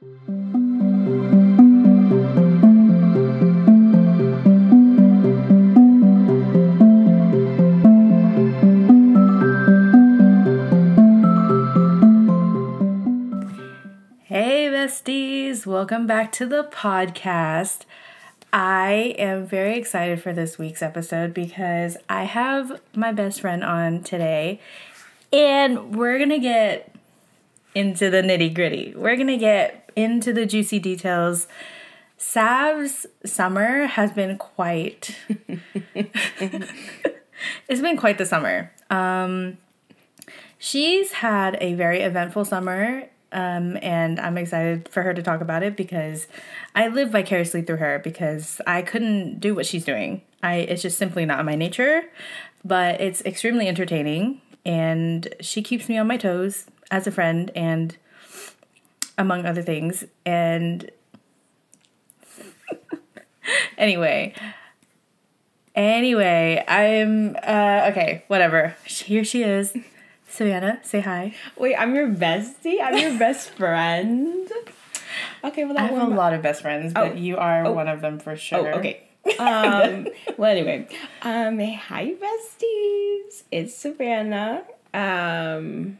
Hey, besties, welcome back to the podcast. I am very excited for this week's episode because I have my best friend on today, and we're gonna get into the nitty gritty. We're gonna get into the juicy details. Sav's summer has been quite. it's been quite the summer. Um, she's had a very eventful summer um, and I'm excited for her to talk about it because I live vicariously through her because I couldn't do what she's doing. I it's just simply not my nature, but it's extremely entertaining and she keeps me on my toes as a friend and among other things. And anyway, anyway, I'm uh okay, whatever. Here she is. Savannah, say hi. Wait, I'm your bestie? I'm your best friend? Okay, well, I have a lot of best friends, but Oh. you are Oh. one of them for Oh, sure. okay. Um, well, anyway. Um, hi, besties. It's Savannah. Um,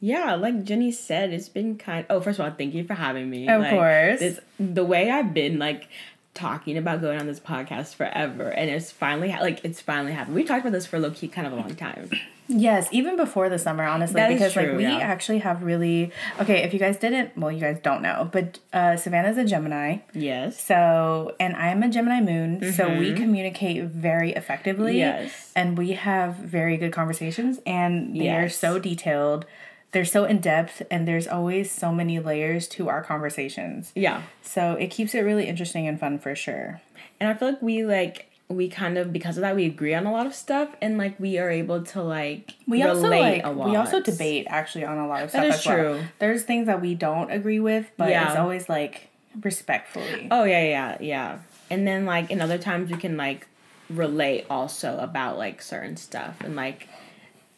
yeah, like Jenny said, it's been kind Oh, first of all, thank you for having me. Of Like, course. This, the way I've been, like, talking about going on this podcast forever, and it's finally, ha- like, it's finally happened. We talked about this for low-key kind of a long time. Yes, even before the summer, honestly, That because like true, we yeah. actually have really okay. If you guys didn't, well, you guys don't know, but uh, Savannah's a Gemini, Yes. so and I am a Gemini moon, so we communicate very effectively. Mm-hmm. Yes. and we have very good conversations, and they are so detailed. They're so in depth, and there's always so many layers to our conversations. Yeah. So it keeps it really interesting and fun for sure. And I feel like we like we kind of because of that we agree on a lot of stuff and like we are able to like We also like a lot. we also debate actually on a lot of stuff That is as well. true. There's things that we don't agree with, but Yeah. it's always like respectfully. Oh yeah, yeah, yeah. And then like in other times we can like relate also about like certain stuff and like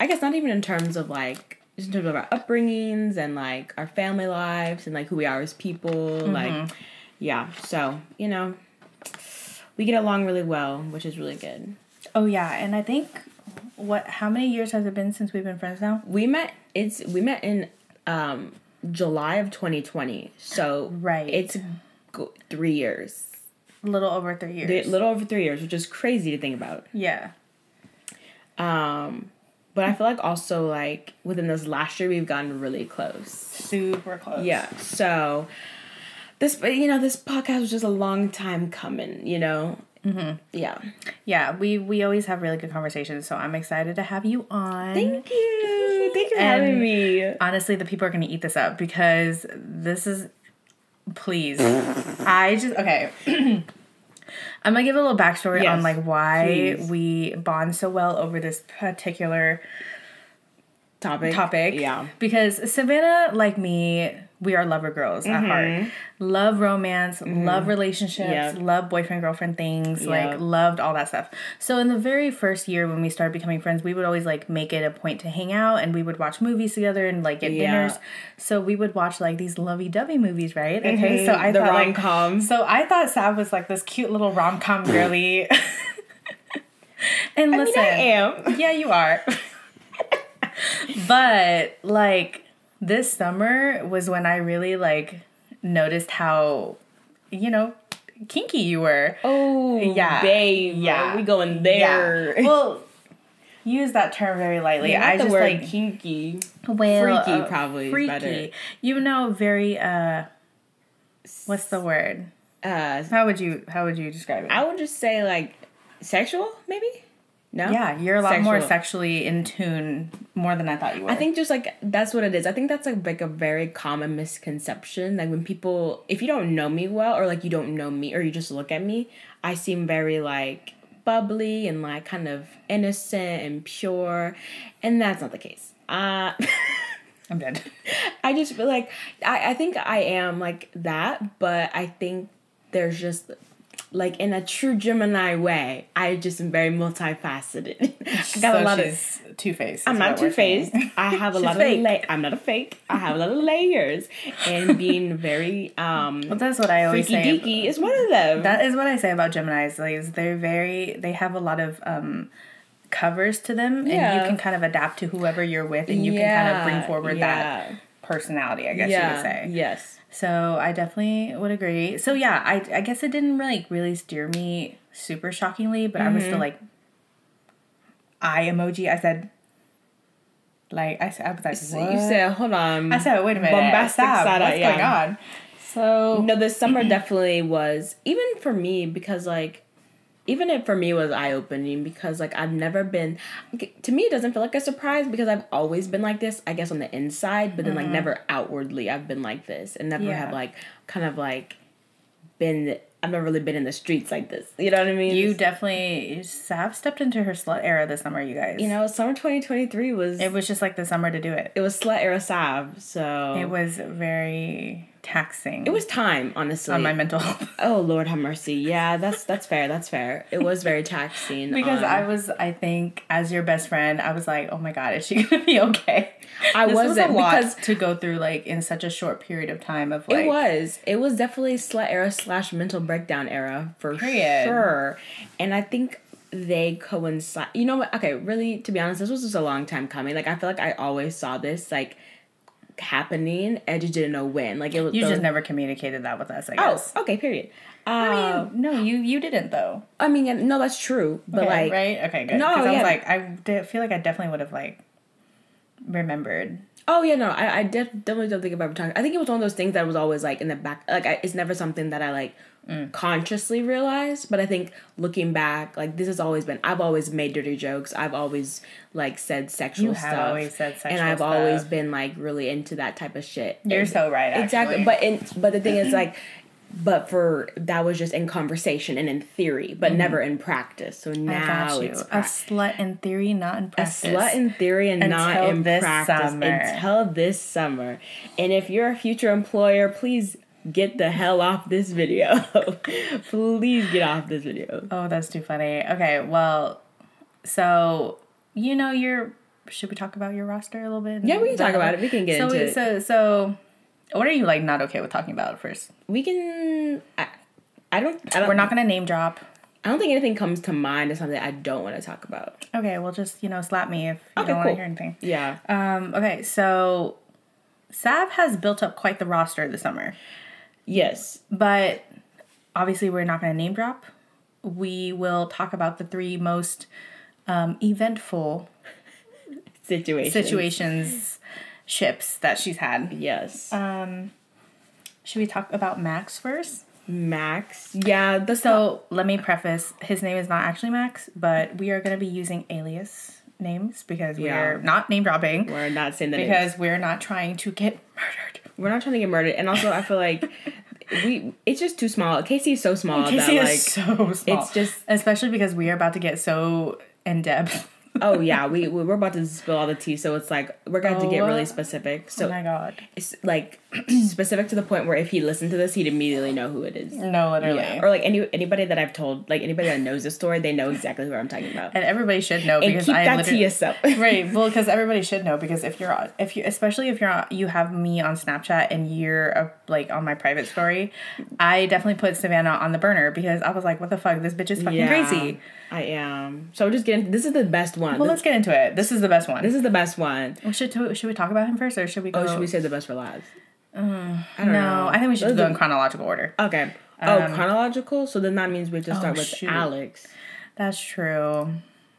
I guess not even in terms of like just in terms of our upbringings and like our family lives and like who we are as people Mm-hmm. like yeah so you know we get along really well which is really good Oh yeah, and I think what how many years has it been since we've been friends now? we met it's we met in um july of 2020 so Right. it's go- three years A little over three years. a little over three years which is crazy to think about yeah. um but i feel like also like within this last year we've gotten really close Super close. yeah so this but you know this podcast was just a long time coming you know mm-hmm. yeah Yeah, we we always have really good conversations, so I'm excited to have you on. thank you thank you for And- having me honestly, the people are going to eat this up because this is. Please, I just okay. I'm gonna give a little backstory on like why please. we bond so well over this particular topic topic. yeah Because Savannah, like me, we are lover girls at heart. Mm-hmm. Love romance, mm-hmm. love relationships, Yep. love boyfriend girlfriend things, like loved all that stuff. So in the very first year when we started becoming friends, we would always like make it a point to hang out and we would watch movies together and like get Yeah. dinners. So we would watch like these lovey-dovey movies, right? Okay. Mm-hmm. So I the thought like, rom-com so I thought Sav was like this cute little rom-com girly. and I mean, listen, I am yeah, you are. but like this summer was when I really like noticed how, you know, kinky you were. Oh, Yeah. babe. Yeah. we going there. Yeah. Well, use that term very lightly. Yeah, I just like kinky. well, freaky uh, probably freaky. better. You know, very uh, what's the word? Uh, How would you how would you describe it? I would just say like sexual, maybe. No. yeah, you're a lot more sexually in tune more than I thought you were. I think just like that's what it is. I think that's like like a very common misconception. Like when people, if you don't know me well, or like you don't know me, or you just look at me, I seem very like bubbly and like kind of innocent and pure, and that's not the case. Uh, I'm dead. I just feel like I, I think I am like that, but I think there's just like in a true Gemini way, I just am very multifaceted. I got so a lot of two faced. I'm not two faced. I have a lot fake. of la- I'm not a fake. I have a lot of layers, and being very um. Well, that's what I always say. Geeky is one of them. That is what I say about Gemini's. Like, they're very. They have a lot of um covers to them, yeah. and you can kind of adapt to whoever you're with, and you yeah. can kind of bring forward yeah. that personality. I guess you could say. Yes. So I definitely would agree. So yeah, I I guess it didn't really really steer me super shockingly, but mm-hmm. I was still mm-hmm. like eye emoji. I said like I said I was like so what? you said hold on. I said wait a minute. Bombastic Stop. Sada, What's going on? So no, this summer definitely was even for me because like even it for me was eye opening because like I've never been to me it doesn't feel like a surprise because I've always been like this I guess on the inside but then mm-hmm. like never outwardly I've been like this and never yeah. have like kind of like been I've never really been in the streets like this. You know what I mean? You definitely have stepped into her slut era this summer, you guys. You know, summer 2023 was. It was just like the summer to do it. It was slut era Sav, so. It was very taxing. It was time, honestly. On my mental health. oh, Lord have mercy. Yeah, that's that's fair. That's fair. It was very taxing. because on... I was, I think, as your best friend, I was like, oh my God, is she going to be okay? I this wasn't was a lot because to go through like in such a short period of time of like it was it was definitely slut era slash mental breakdown era for period. sure, and I think they coincide. You know what? Okay, really, to be honest, this was just a long time coming. Like I feel like I always saw this like happening. I just didn't know when. Like it was. You just never communicated that with us. I oh, guess. Oh, okay. Period. Uh, I mean, uh, no, you you didn't though. I mean, no, that's true. But okay, like, right? Okay, good. No, yeah. I was like, I did feel like I definitely would have like remembered. Oh yeah, no, I, I def- definitely don't think about time. I think it was one of those things that was always like in the back. Like I, it's never something that I like mm. consciously realized. But I think looking back, like this has always been. I've always made dirty jokes. I've always like said sexual you stuff. always said sexual and I've stuff. always been like really into that type of shit. You're and, so right. Actually. Exactly. But in but the thing is like but for that was just in conversation and in theory, but mm-hmm. never in practice. So now it's pra- a slut in theory, not in practice. A slut in theory and Until not in practice summer. until this summer. And if you're a future employer, please get the hell off this video. please get off this video. Oh, that's too funny. Okay, well, so you know your should we talk about your roster a little bit? Yeah, we can talk about it. We can get so, into it. So so what are you like not okay with talking about first? We can. I, I don't. I don't We're not gonna name drop. I don't think anything comes to mind as something I don't want to talk about. Okay, well, just you know, slap me if you okay, don't want to hear anything. Yeah. Um. Okay, so Sav has built up quite the roster this summer. Yes, but obviously we're not going to name drop. We will talk about the three most um, eventful situations situations ships that she's had. Yes. Um, should we talk about Max first? Max. Yeah. The so let me preface: his name is not actually Max, but we are going to be using alias names because we're not name dropping. We're not saying that because names. we're not trying to get murdered. We're not trying to get murdered, and also I feel like. we it's just too small. KC is so small KC that like so small. It's just especially because we are about to get so in depth oh yeah, we we're about to spill all the tea, so it's like we're going oh, to get really oh, specific. So oh my god, it's like specific to the point where if he listened to this, he'd immediately know who it is. No, literally, yeah. or like any anybody that I've told, like anybody that knows the story, they know exactly who I'm talking about. And everybody should know and because keep I that to yourself, right? Well, because everybody should know because if you're on, if you especially if you're you have me on Snapchat and you're a, like on my private story, I definitely put Savannah on the burner because I was like, what the fuck, this bitch is fucking yeah. crazy. I am. So just getting. This is the best one. Well, this, let's get into it. This is the best one. This is the best one. Well, should should we talk about him first, or should we? Oh, go? Oh, should we say the best for last? Uh, I don't no, know. I think we should Those go in chronological order. Okay. Oh, um, chronological. So then that means we have to start oh, with shoot. Alex. That's true.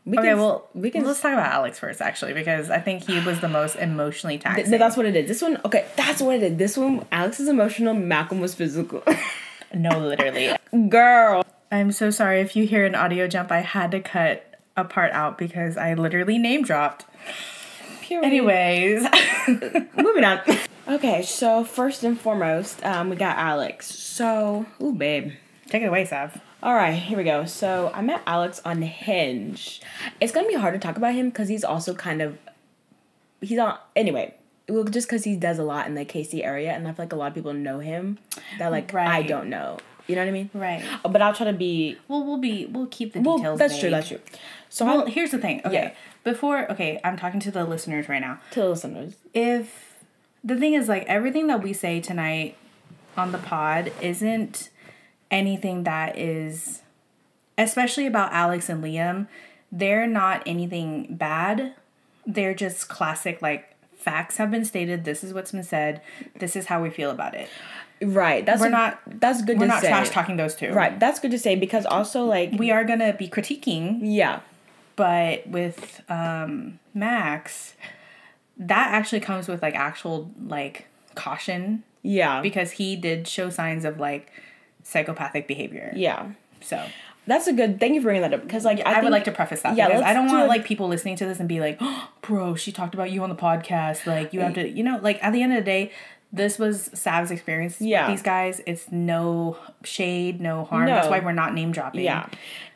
We okay, can, well, we can. Let's talk about Alex first, actually, because I think he was the most emotionally taxing. Th- that's what it is. This one, okay, that's what it is. This one, Alex is emotional. Malcolm was physical. no, literally, girl. I'm so sorry if you hear an audio jump. I had to cut a part out because I literally name dropped. Period. Anyways, moving on. Okay, so first and foremost, um, we got Alex. So, ooh, babe, take it away, Sav. All right, here we go. So I met Alex on Hinge. It's gonna be hard to talk about him because he's also kind of he's on anyway. Well, just because he does a lot in the KC area, and I feel like a lot of people know him that like right. I don't know You know what I mean? Right. Uh, But I'll try to be. Well, we'll be we'll keep the details. Well, that's true. That's true. So Well, here's the thing. Okay. Yeah. Before, okay, I'm talking to the listeners right now. to the listeners. If the thing is like everything that we say tonight on the pod isn't anything that is especially about Alex and Liam, they're not anything bad. They're just classic like facts have been stated, this is what's been said, this is how we feel about it. Right. That's We're a- not- That's good We're not say. trash talking those two. Right. That's good to say because also like We are gonna be critiquing yeah. but with um max that actually comes with like actual like caution Yeah. because he did show signs of like psychopathic behavior yeah. so That's a good. Thank you for bringing that up because like I, i, would like to preface that yeah, because i don't do want a- like people listening to this and be like oh, bro she talked about you on the podcast like you have to you know like at the end of the day this was Sav's experience Yeah. with these guys. It's no shade, no harm. That's why we're not name dropping. Yeah.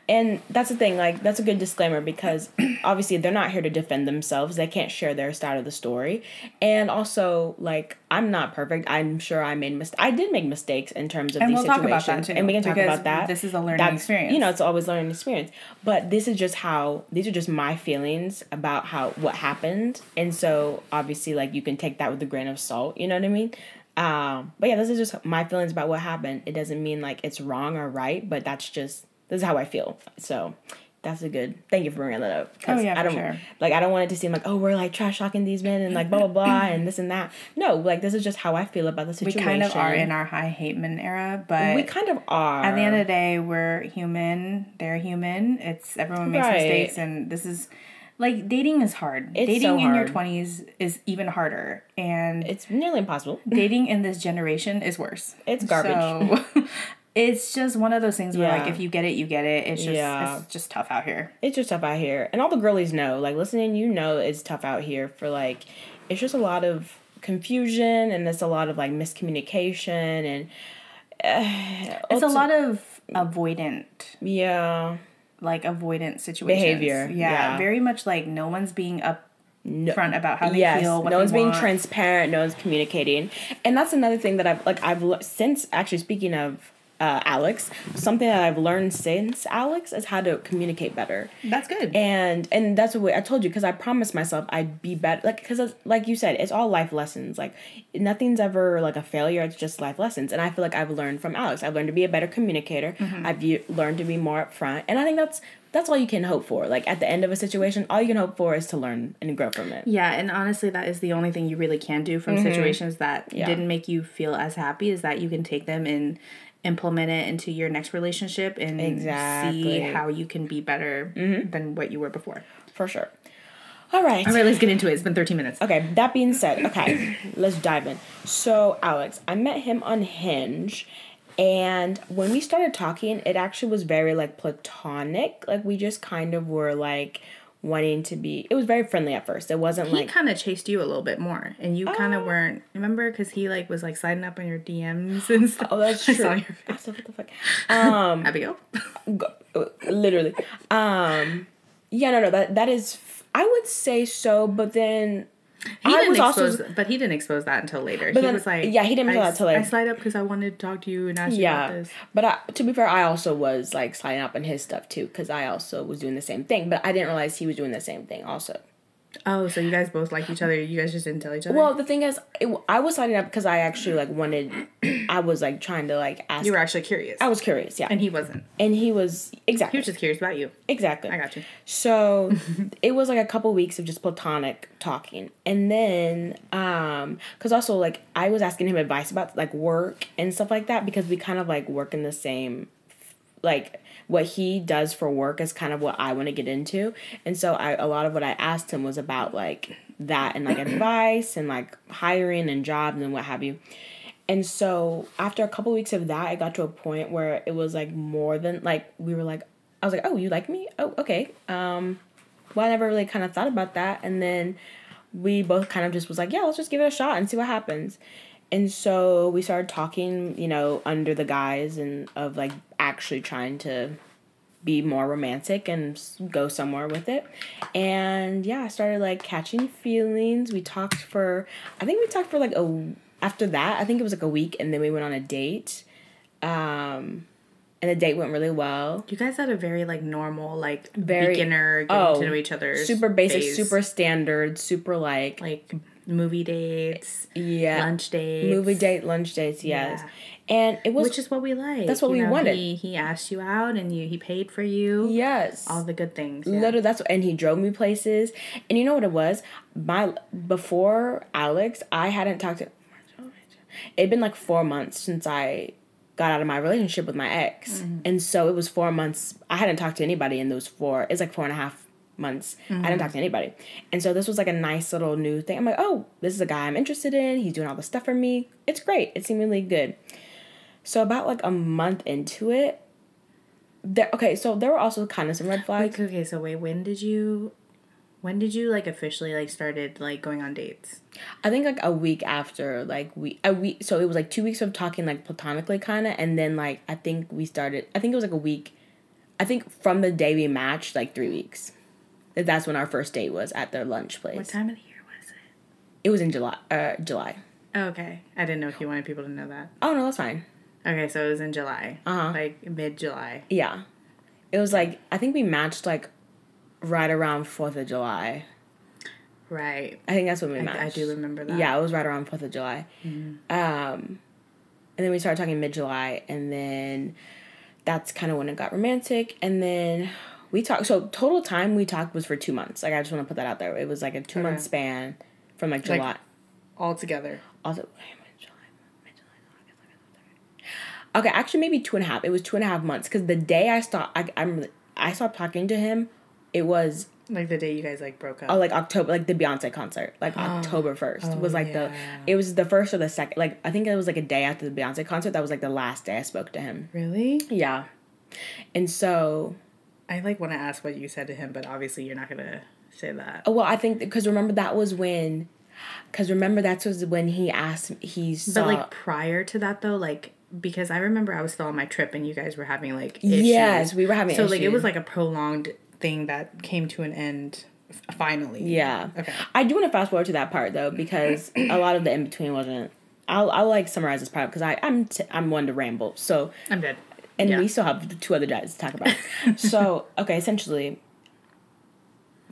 And that's the thing, like, that's a good disclaimer because obviously they're not here to defend themselves. They can't share their side of the story. And also, like, I'm not perfect. I'm sure I made mistakes. I did make mistakes in terms of And these we'll talk situations. about that, too, and we can talk about that. this is a learning That's- experience. You know, it's always learning experience. But this is just how, these are just my feelings about how, what happened. And so, obviously, like, you can take that with a grain of salt. You know what I mean? Um, but yeah, this is just my feelings about what happened. It doesn't mean like it's wrong or right, but that's just this is how I feel. So that's a good. Thank you for bringing that up. Oh, yeah, I don't sure. like. I don't want it to seem like oh we're like trash talking these men and like blah blah blah and this and that. No, like this is just how I feel about the situation. We kind of are in our high hate men era, but We kind of are. at the end of the day, we're human. They're human. It's everyone makes Right. mistakes, and this is like dating is hard. It's dating so in your twenties is even harder, and it's nearly impossible. dating in this generation is worse. It's garbage. So, it's just one of those things where, like, if you get it, you get it. It's just, Yeah. it's just tough out here. It's just tough out here, and all the girlies know. Like listening, you know, it's tough out here for like. It's just a lot of confusion, and it's a lot of like miscommunication, and uh, It's a lot of avoidant yeah. like avoidant situations. Behavior, Yeah, yeah. very much like no one's being No, upfront about how they yes, feel. What no one's being transparent. No one's communicating, and that's another thing that I've like I've since actually speaking of uh, Alex, something that I've learned since Alex is how to communicate better. That's good. And and that's what I told you because I promised myself I'd be better. Like because like you said, it's all life lessons. Like nothing's ever like a failure. It's just life lessons. And I feel like I've learned from Alex. I've learned to be a better communicator. Mm-hmm. I've u- learned to be more upfront. And I think that's that's all you can hope for. Like at the end of a situation, all you can hope for is to learn and grow from it. yeah, and honestly, that is the only thing you really can do from situations that Mm-hmm. Yeah. didn't make you feel as happy is that you can take them and implement it into your next relationship and Exactly. see how you can be better mm-hmm. than what you were before. For sure. All right. All right, let's get into it. It's been 13 minutes. Okay, that being said, okay, let's dive in. So, Alex, I met him on Hinge, and when we started talking, it actually was very like platonic. Like, we just kind of were like wanting to be, it was very friendly at first. It wasn't He like, he kind of chased you a little bit more, and you kind of weren't. Remember, because he like was like sliding up on your DMs and stuff. oh, that's true. I saw your I was what the fuck? Um, Abigail. go- literally. Um, yeah, no, no, that that is, I would say so, but then He I didn't was also expose, but he didn't expose that until later. But he then- was like, yeah, he didn't expose that till later. I slide up because I wanted to talk to you and ask you about Yeah, this. but I, to be fair, I also was like sliding up on his stuff too because I also was doing the same thing, but I didn't realize he was doing the same thing also. Oh, so you guys both like each other. You guys just didn't tell each other. Well, the thing is, it, I was signing up because I actually like wanted, I was like trying to like ask. you were actually curious, I was curious, yeah, and he wasn't. and he was exactly. He was just curious about you. exactly. I got you. So it was like a couple weeks of just platonic talking. And then um cuz also like I was asking him advice about like work and stuff like that because we kind of like work in the same like what he does for work is kind of what I want to get into. And so I a lot of what I asked him was about like that and like advice and like hiring and jobs and what have you. And so after a couple weeks of that, I got to a point where it was like more than like we were like I was like, "Oh, you like me? Oh, okay." Um well, I never really kind of thought about that and then we both kind of just was like, "Yeah, let's just give it a shot and see what happens." And so we started talking, you know, under the guise and of like actually trying to be more romantic and go somewhere with it. And yeah, I started like catching feelings. We talked for I think we talked for like a after that, I think it was like a week and then we went on a date. Um, and the date went really well. You guys had a very like normal, like Very- beginner getting oh, to know each other. Super basic, phase. super standard, super like, like movie dates, yeah, lunch dates, movie date, lunch dates, yes. Yeah. And it was which is what we like. That's what you we wanted. He, he asked you out and you he paid for you. yes. All the good things. Yeah. Literally, that's and he drove me places. And you know what it was? My before Alex, I hadn't talked to. Oh It'd been like four months since I got out of my relationship with my ex, mm-hmm. and so it was four months. I hadn't talked to anybody in those four. It's like four and a half months. I mm-hmm. didn't talk to anybody, and so this was like a nice little new thing. I'm like, oh, this is a guy I'm interested in. He's doing all the stuff for me. It's great. It seemed really good. So about like a month into it, there. Okay, so there were also kind of some red flags. Like, okay, so wait, when did you when did you like officially like started like going on dates? I think like a week after, like we a week. So it was like two weeks of talking like platonically, kind of, and then like I think we started. I think it was like a week. I think from the day we matched, like three weeks. That's when our first date was at their lunch place. What time of the year was it? It was in July. Uh, July. Oh, okay. I didn't know if you wanted people to know that. Oh no, that's fine. Okay, so it was in July. Uh-huh. Like mid July. Yeah, it was like I think we matched like right around Fourth of July. Right. I think that's when we I, matched. I do remember that. Yeah, it was right around Fourth of July. Um, and then we started talking mid July, and then that's kind of when it got romantic. And then we talked. So total time we talked was for two months. Like I just want to put that out there. It was like a two month Okay. span from like Like- July. All together. also, wait, mid July, mid July, August, August, September. Okay, actually maybe two and a half. It was two and a half months because the day I stopped, I, I'm I stopped talking to him. It was Like the day you guys like broke up. Oh, like October, like the Beyonce concert, like oh. October first oh, was like the. It was the first or the second. Like I think it was like a day after the Beyonce concert. That was like the last day I spoke to him. really? Yeah, and so I like want to ask what you said to him, but obviously you're not gonna say that. oh, well, I think because remember that was when, because remember that was when he asked he saw. But like prior to that though, like because I remember I was still on my trip and you guys were having like issues. yes, we were having So like it was like a prolonged thing that came to an end finally. yeah. Okay. I do want to fast forward to that part though because a lot of the in between wasn't. I'll I'll like summarize this part because I I'm t- I'm one to ramble so. I'm dead. And Yeah. we still have the two other guys to talk about. so okay, essentially,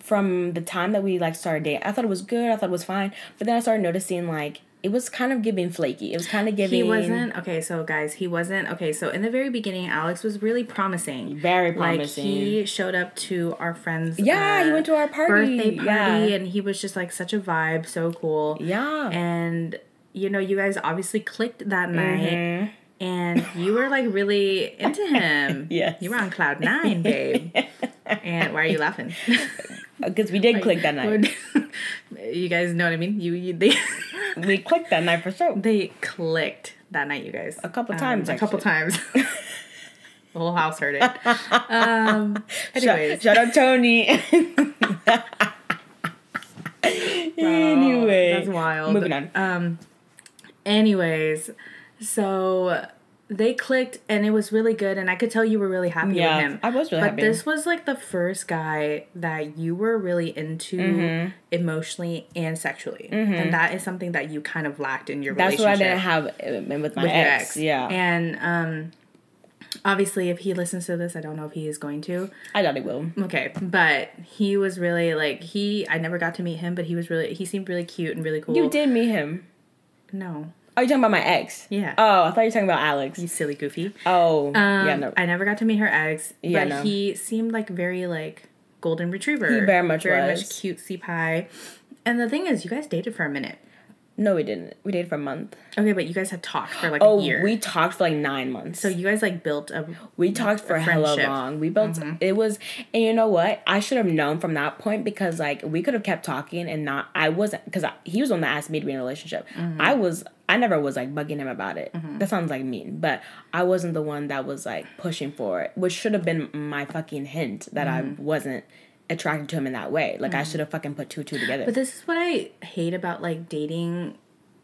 from the time that we like started dating, I thought it was good. I thought it was fine, but then I started noticing like it was kind of giving flaky. It was kind of giving. He wasn't okay. So guys, he wasn't okay. So in the very beginning, Alex was really promising. very Like promising. he showed up to our friend's Yeah, he uh, went to our party. birthday party, Yeah. and he was just like such a vibe, so cool. yeah. and you know you guys obviously clicked that Mm-hmm. And you were like really into him Yes. you were on cloud nine babe and why are you laughing Because we did click that night. you guys know what i mean you, you they we clicked that night for sure. they clicked that night you guys A couple times, a couple times the whole house heard it um anyways Shout, shout out Tony. anyway, that's wild Moving on. um anyways so they clicked and it was really good and i could tell you were really happy Yeah, with him I was really but happy. this was like the first guy that you were really into Mm-hmm. emotionally and sexually and that is something that you kind of lacked in your That's what I didn't have uh, with my with your ex. Yeah, and um obviously if he listens to this i don't know if he is going to I doubt he will. okay but he was really like he i never got to meet him but he was really he seemed really cute and really cool You did meet him. no Are you talking about my ex? Yeah. Oh, I thought you were talking about Alex. you silly goofy Oh, Um, yeah, no. I never got to meet her ex, Yeah, but no. he seemed like very like golden retriever. He very much very was. much cutesy pie. And the thing is, you guys dated for a minute. No, we didn't. We dated for a month. Okay, but you guys had talked for like Oh, a year. Oh, we talked for like nine months. so you guys like built a we talked for hella. Mm-hmm. long. We built it was, and you know what? I should have known from that point because like we could have kept talking and not. I wasn't because he was the one that asked me to be in a relationship. Mm-hmm. I was. I never was like bugging him about it. That sounds like mean, but I wasn't the one that was like pushing for it, which should have been my fucking hint that Mm-hmm. I wasn't attracted to him in that way. Like I should have fucking put two two together. But this is what I hate about like dating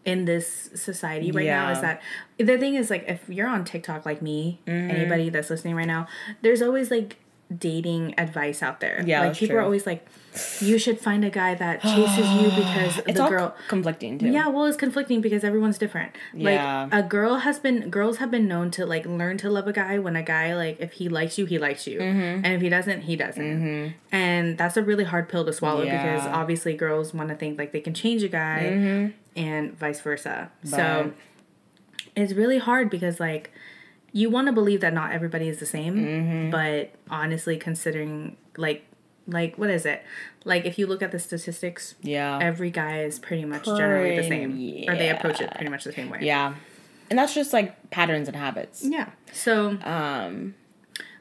in this society right now is that the thing is like if you're on TikTok like me, Mm-hmm. anybody that's listening right now, there's always like dating advice out there. Yeah, like people true. are always like, you should find a guy that chases you because It's the girl. conflicting too. Yeah, well, it's conflicting because everyone's different. Yeah. Like a girl has been, girls have been known to like learn to love a guy when a guy like if he likes you, he likes you, Mm-hmm. and if he doesn't, he doesn't. And that's a really hard pill to swallow because Yeah. Mm-hmm. obviously girls want to think like they can change a guy, and vice versa. So it's really hard because like you want to believe that not everybody is the same Mm-hmm. but honestly considering like like what is it like if you look at the statistics Yeah. every guy is pretty much generally the same Pretty- or they approach it pretty much the same way yeah. And that's just like patterns and habits. yeah so Um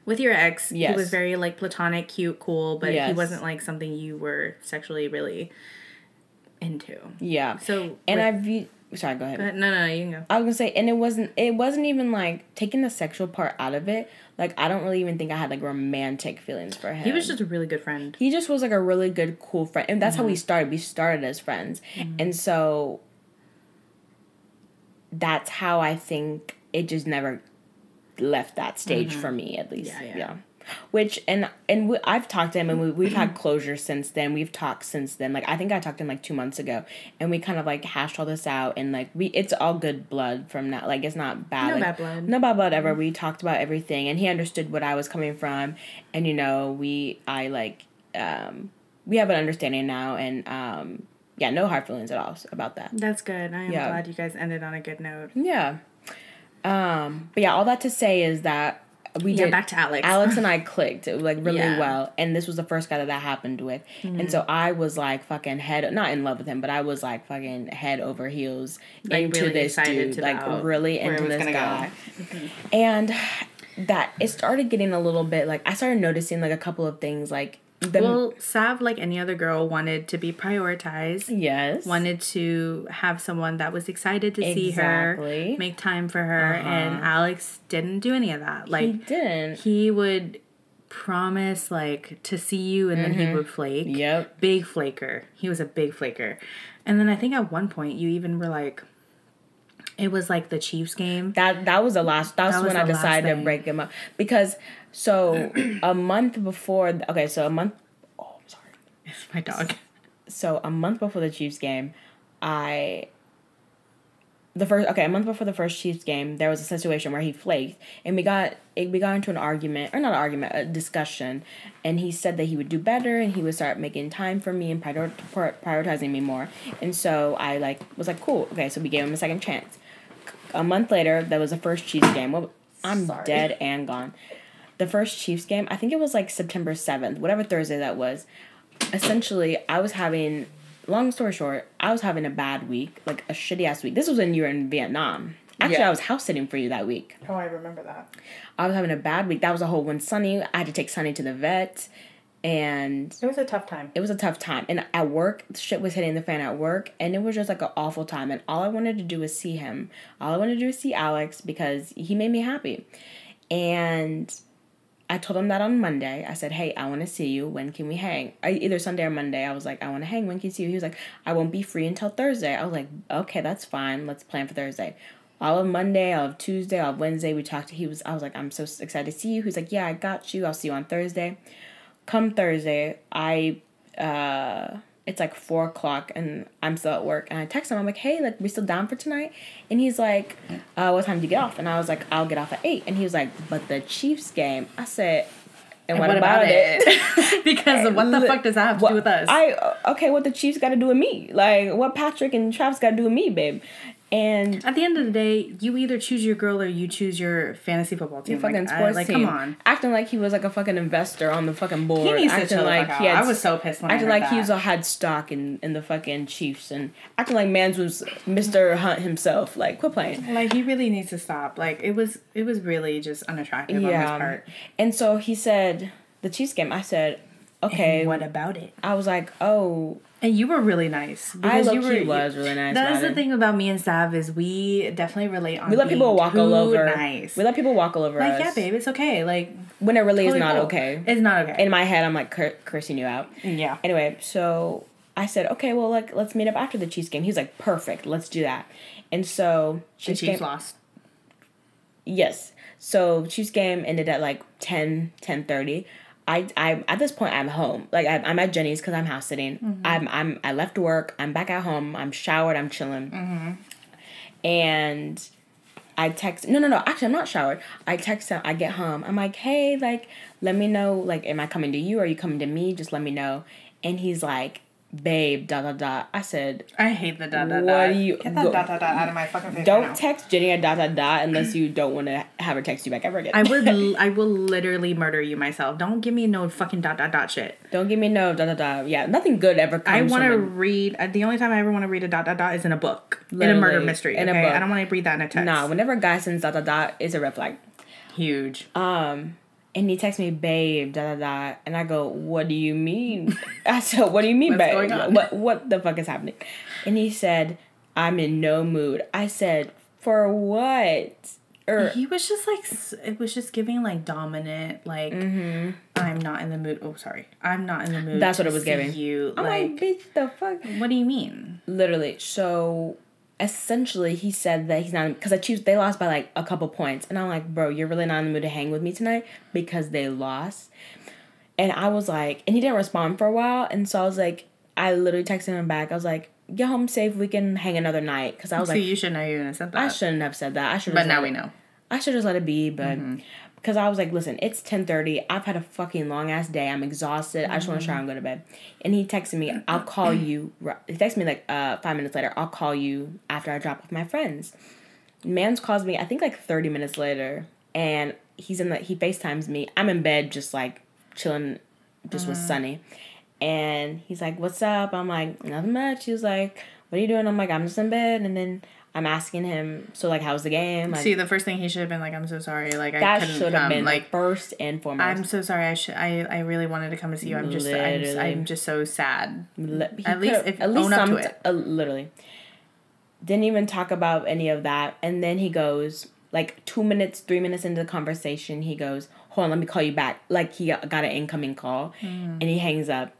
with your ex he was very like platonic cute cool but he wasn't like something you were sexually really into yeah. so And with- I've sorry, go ahead. but no no no you can go I was gonna say, and it wasn't. It wasn't even like taking the sexual part out of it. Like I don't really even think I had like romantic feelings for him. he was just a really good friend he just was like a really good, cool friend, and that's how Mm-hmm. we started. We started as friends, and so that's how I think it just never left that stage for me, at least. Mm-hmm. Yeah, Yeah, yeah. Which and and we, I've talked to him, and we, we've had closure since then. We've talked since then. Like I think I talked to him like two months ago, and we kind of like hashed all this out, and like we, it's all good blood from now. Like it's not bad. No like, bad blood. No bad blood ever. We talked about everything, and he understood what I was coming from, and you know, we I like um we have an understanding now, and um yeah, no hard feelings at all about that. that's good i am Yeah. glad you guys ended on a good note Yeah. Um, but yeah, all that to say is that we Yeah, did back to Alex. Alex and I clicked like really Yeah. Mm-hmm. well, and this was the first guy that that happened with, and so I was like fucking head not in love with him, but I was like fucking head over heels Like, into really this dude, like really into this guy, and that it started getting a little bit like I started noticing like a couple of things like Well, Sav, like any other girl, wanted to be prioritized. yes Wanted to have someone that was excited to see Exactly. Uh-huh. her, make time for her, and Alex didn't do any of that. Like he didn't he would promise like to see you, and then he would flake. Mm-hmm. Yep. Big flaker. He was a big flaker, and then I think at one point you even were like, it was like the Chiefs game. That that was the last. That's That when I decided to break him up because so a month before. Okay, so a month. Oh, I'm sorry. It's my dog. So a month before the Chiefs game, I. The first okay, a month before the first Chiefs game, there was a situation where he flaked, and we got it, we got into an argument or not an argument, a discussion, and he said that he would do better and he would start making time for me and prior- prioritizing me more, and so I like was like cool, okay, so we gave him a second chance. A month later, that was the first Chiefs game. Well, I'm Sorry. dead and gone. The first Chiefs game, I think it was like September 7th, whatever Thursday that was. Essentially, I was having, long story short, I was having a bad week, like a shitty ass week. This was when you were in Vietnam. Actually, Yeah. I was house sitting for you that week. Oh, I remember that. I was having a bad week. That was a whole one Sunny. I had to take Sunny to the vet, and It was a tough time. it was a tough time. And at work, shit was hitting the fan at work, and it was just like an awful time. And all I wanted to do was see him. All I wanted to do was see Alex because he made me happy. And I told him that on Monday. I said, "Hey, I want to see you. When can we hang?" I, either Sunday or Monday. I was like, "I want to hang. When can you see you?" He was like, "I won't be free until Thursday." I was like, "Okay, that's fine. Let's plan for Thursday." All of Monday, all of Tuesday, all of Wednesday, we talked. He was. I was like, "I'm so excited to see you." He was like, "Yeah, I got you. I'll see you on Thursday." Come Thursday, I uh it's like four o'clock and I'm still at work and I text him, I'm like, Hey, like we still down for tonight? And he's like, uh, what time do you get off? And I was like, I'll get off at eight and he was like, But the Chiefs game I said and, what, about, it? because what the fuck does that have to What- do with us? I okay, what the Chiefs got to do with me? Like what Patrick and Travis got to do with me, babe? And At the end of the day, you either choose your girl or you choose your fantasy football team. Your fucking like, I- sports like team, come on. acting like he was like a fucking investor on the fucking board. He needs to acting chill the like fuck he out. I was so pissed when I acting like he was a had stock in in the fucking Chiefs and acting like Mans was Mister Hunt himself. Like quit playing. Like he really needs to stop. Like it was, it was really just unattractive on his part. And so he said the Chiefs game. I said okay. What about it? I was like oh And you were really nice. I because you were, was really nice That's about the it. thing about me and Sav is we definitely relate on. we let people walk all over. Nice. We let people walk all over like us. yeah, babe, it's okay. Like When it really totally is not cool. okay. It's not okay. In my head, I'm like cur- cursing you out. yeah. Anyway, so I said, okay, well, like let's meet up after the Chiefs game. He's like, perfect, let's do that. And so The Chiefs Chiefs game, lost. yes. So Chiefs game ended at like 10, 10.30. I, I at this point I'm home. Like I, I'm at Jenny's because I'm house sitting. Mm-hmm. I'm I'm I left work. I'm back at home. I'm showered. I'm chilling. Mm-hmm. And I text. No, no, no. Actually, I'm not showered. I text him. I get home. I'm like, hey, like, let me know. Like, am I coming to you? Or are you coming to me? Just let me know. And he's like, babe, dot dot dot. I said, I hate the dot dot What dot. do you- Get that go- dot dot dot out of my fucking face. don't right text Jenny a dot dot dot unless you don't want to have her text you back ever again. I would. l- I will literally murder you myself. Don't give me no fucking dot dot dot shit. don't give me no dot dot dot. Yeah, nothing good ever comes. I want to read. Uh, the only time I ever want to read a dot dot dot is in a book, in a murder mystery. in a okay, book. I don't want to read that in a text. Nah, whenever a guy sends dot dot dot, it's a red flag. huge. Um, and he texts me, babe, da da da, and I go, what do you mean? I said, what do you mean, babe? What what the fuck is happening? And he said, I'm in no mood. I said, for what? Or He was just like it was just giving like dominant like I'm not in the mood. Oh, sorry, I'm not in the mood. Mm-hmm. That's what it was giving. You I'm like, like, bitch, the fuck? what do you mean? Literally. So essentially, he said that he's not because I choose they lost by like a couple points, and I'm like, bro, you're really not in the mood to hang with me tonight because they lost. And I was like, and he didn't respond for a while, and so I was like, I literally texted him back. I was like, get home safe. We can hang another night because I was So like, you should know you're gonna said that. I shouldn't have said that. I should. but now we know. I should just let it be, but mm-hmm. Because I was like, listen, it's ten thirty. I've had a fucking long ass day. I'm exhausted. I just want to shower and go to bed. And he texted me, "I'll call you." He texted me like uh five minutes later. I'll call you after I drop off my friends. Mans calls me. I think like thirty minutes later, and he's in the he Facetimes me. I'm in bed, just like chilling, just with Sunny. And he's like, "What's up?" I'm like, "Nothing much." He was like, "What are you doing?" I'm like, "I'm just in bed." And then I'm asking him, "So like, how's the game?" Like, See, the first thing he should have been like, "I'm so sorry." Like I that couldn't should have come. been like first and foremost. I'm so sorry. I should. I. I really wanted to come to see you. I'm just. I'm, Literally. I'm just so sad. Li- At least if- at least own up to some it. uh, literally didn't even talk about any of that and then he goes like two minutes three minutes into the conversation he goes hold on let me call you back like he got an incoming call Hmm. and he hangs up